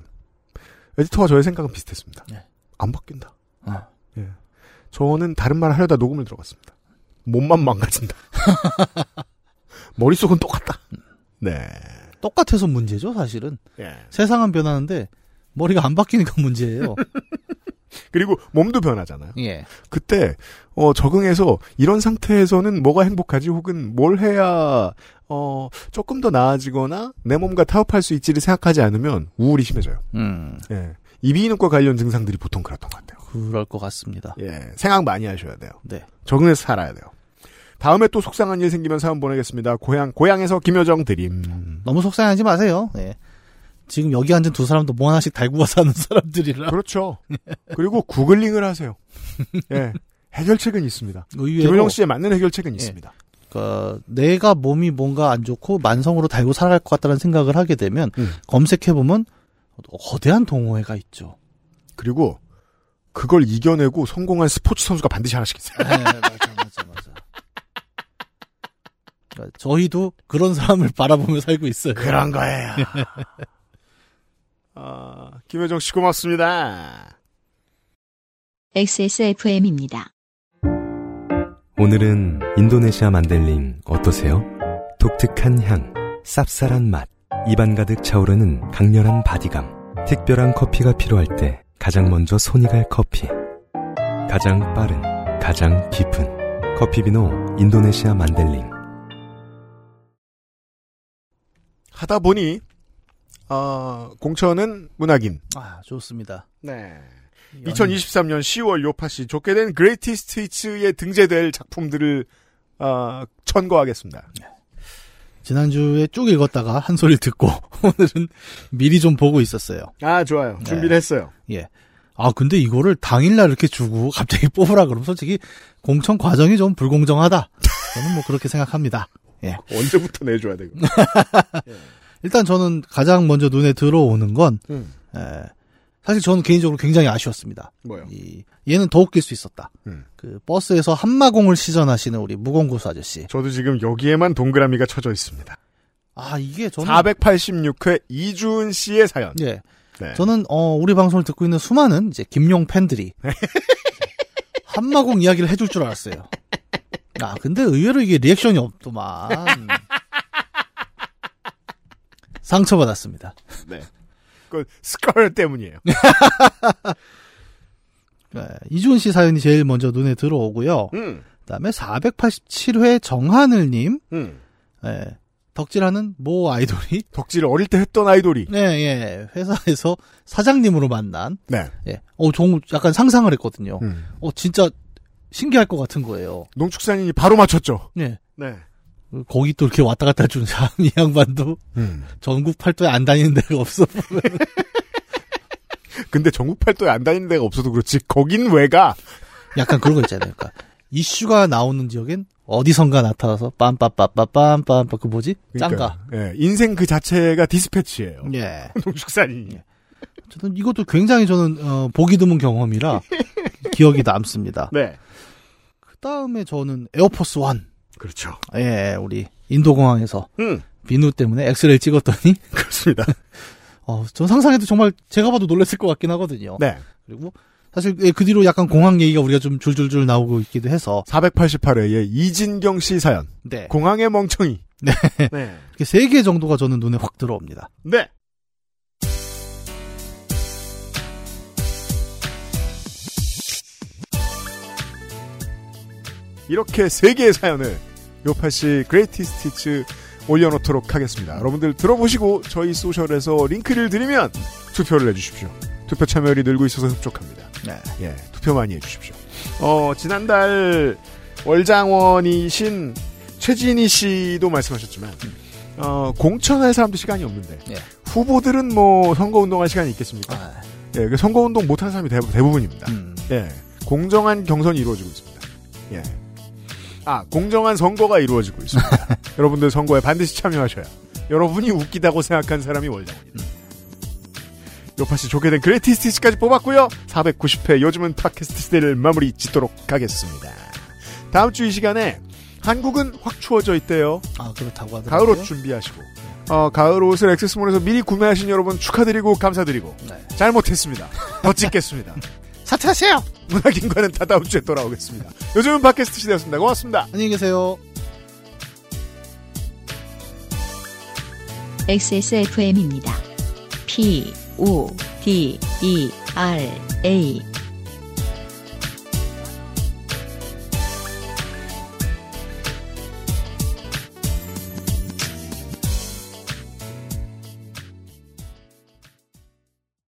에디터와 저의 생각은 비슷했습니다. 네. 안 바뀐다. 아. 예. 저는 다른 말 하려다 녹음을 들어갔습니다. 몸만 망가진다. 머릿속은 똑같다. 네. 똑같아서 문제죠 사실은 예. 세상은 변하는데 머리가 안 바뀌니까 문제예요. 그리고 몸도 변하잖아요. 예. 그때 어 적응해서 이런 상태에서는 뭐가 행복하지 혹은 뭘 해야 어 조금 더 나아지거나 내 몸과 타협할 수 있지를 생각하지 않으면 우울이 심해져요. 음. 예. 이비인후과 관련 증상들이 보통 그렇던 것 같아요. 그럴 것 같습니다. 예. 생각 많이 하셔야 돼요. 네. 적응해서 살아야 돼요. 다음에 또 속상한 일 생기면 사연 보내겠습니다. 고향 고향에서 김효정 드림. 너무 속상하지 마세요. 예. 지금 여기 앉은 두 사람도 뭐 하나씩 달구어 사는 사람들이라. 그렇죠. 그리고 구글링을 하세요. 예. 해결책은 있습니다. 의외로 김효정 씨에 맞는 해결책은 예. 있습니다. 그러니까 내가 몸이 뭔가 안 좋고 만성으로 달고 살아갈 것 같다는 생각을 하게 되면 음. 검색해 보면 거대한 동호회가 있죠. 그리고 그걸 이겨내고 성공한 스포츠 선수가 반드시 하나씩 있어요. 네, 맞아, 맞아, 맞아. 그러니까 저희도 그런 사람을 바라보며 살고 있어요. 그런 거예요. 아, 김효정 씨 고맙습니다. XSFM입니다. 오늘은 인도네시아 만델링 어떠세요? 독특한 향, 쌉쌀한 맛, 입안 가득 차오르는 강렬한 바디감. 특별한 커피가 필요할 때 가장 먼저 손이 갈 커피. 가장 빠른, 가장 깊은 커피비노 인도네시아 만델링. 하다 보니 아, 공천은 문학인. 아, 좋습니다. 네. 2023년 10월 요팟시 좋게 된 greatest hits에 등재될 작품들을 아, 천거하겠습니다. 지난주에 쭉 읽었다가 한 소리를 듣고 오늘은 미리 좀 보고 있었어요. 아 좋아요. 네. 준비를 했어요. 예. 아, 근데 이거를 당일날 이렇게 주고 갑자기 뽑으라 그러면 솔직히 공천 과정이 좀 불공정하다. 저는 뭐 그렇게 생각합니다. 예. 언제부터 내줘야 되고. 일단 저는 가장 먼저 눈에 들어오는 건, 음. 에, 사실 저는 개인적으로 굉장히 아쉬웠습니다. 뭐요? 이, 얘는 더 웃길 수 있었다. 음. 그 버스에서 한마공을 시전하시는 우리 무공고수 아저씨. 저도 지금 여기에만 동그라미가 쳐져 있습니다. 아 이게 저는 486회 이주은 씨의 사연. 예 네. 저는 어 우리 방송을 듣고 있는 수많은 이제 김용 팬들이 한마공 이야기를 해줄 줄 알았어요. 아 근데 의외로 이게 리액션이 없더만. 상처받았습니다. 네. 그 스컬 때문이에요. 네, 이준 씨 사연이 제일 먼저 눈에 들어오고요. 음. 그다음에 487회 정하늘님, 음. 예, 덕질하는 모 아이돌이, 덕질을 어릴 때 했던 아이돌이. 네, 예, 회사에서 사장님으로 만난, 네. 예, 어, 좀 약간 상상을 했거든요. 음. 어, 진짜 신기할 것 같은 거예요. 농축산인이 바로 맞췄죠. 예. 네. 거기 또 이렇게 왔다 갔다 해주는 사람, 이 양반도 음. 전국 팔도에 안 다니는 데가 없어. 근데 전국 팔도에 안 다니는 데가 없어도 그렇지. 거긴 왜 가? 약간 그런 거 있잖아요. 그러니까 이슈가 나오는 지역엔 어디선가 나타나서 빰빰빰빰빰빰 그 뭐지? 그러니까, 예, 인생 그 자체가 디스패치예요. 예. 농축산인이. 어쨌든 이것도 굉장히 저는 어, 보기 드문 경험이라 기억이 남습니다. 네. 그 다음에 저는 Air Force One. 그렇죠. 예, 우리 인도공항에서 음. 비누 때문에 엑스레이 찍었더니 그렇습니다. 어, 전 상상해도 정말 제가 봐도 놀랐을 것 같긴 하거든요. 네. 그리고 사실 예, 그 뒤로 약간 공항 얘기가 우리가 좀 줄줄줄 나오고 있기도 해서 488회의 이진경 씨 사연. 네. 공항의 멍청이. 네. 네. 이렇게 세개 정도가 저는 눈에 확 들어옵니다. 네. 이렇게 세 개의 사연을 요파시 greatest hits 올려놓도록 하겠습니다. 여러분들 들어보시고 저희 social에서 링크를 드리면 투표를 해주십시오. 투표 참여율이 늘고 있어서 흡족합니다. 네. 예, 투표 많이 해주십시오. 어, 지난달 월장원이신 최진희 씨도 말씀하셨지만, 어, 공천할 사람도 시간이 없는데, 예. 후보들은 뭐 선거운동할 시간이 있겠습니까? 아, 예, 그 선거운동 못하는 사람이 대부, 대부 분입니다. 음. 예, 공정한 경선이 이루어지고 있습니다. 예. 아, 공정한 선거가 이루어지고 있습니다. 여러분들 선거에 반드시 참여하셔야. 여러분이 웃기다고 생각한 사람이 월장원이다. 요파시 좋게 된 그레이티 스티치까지 뽑았고요. 490회 요즘은 팟캐스트 시대를 마무리 짓도록 하겠습니다. 다음 주 이 시간에 한국은 확 추워져 있대요. 아, 그렇다고 하더라고요. 가을 옷 준비하시고. 어, 가을 옷을 액세스몰에서 미리 구매하신 여러분 축하드리고 감사드리고. 네. 잘못했습니다. 더 찍겠습니다. 사퇴하세요! 문학인과는 다 다음 주에 돌아오겠습니다. 요즘은 팟캐스트 시대였습니다. 고맙습니다. 안녕히 계세요. XSFM입니다. P, O, D, E, R, A.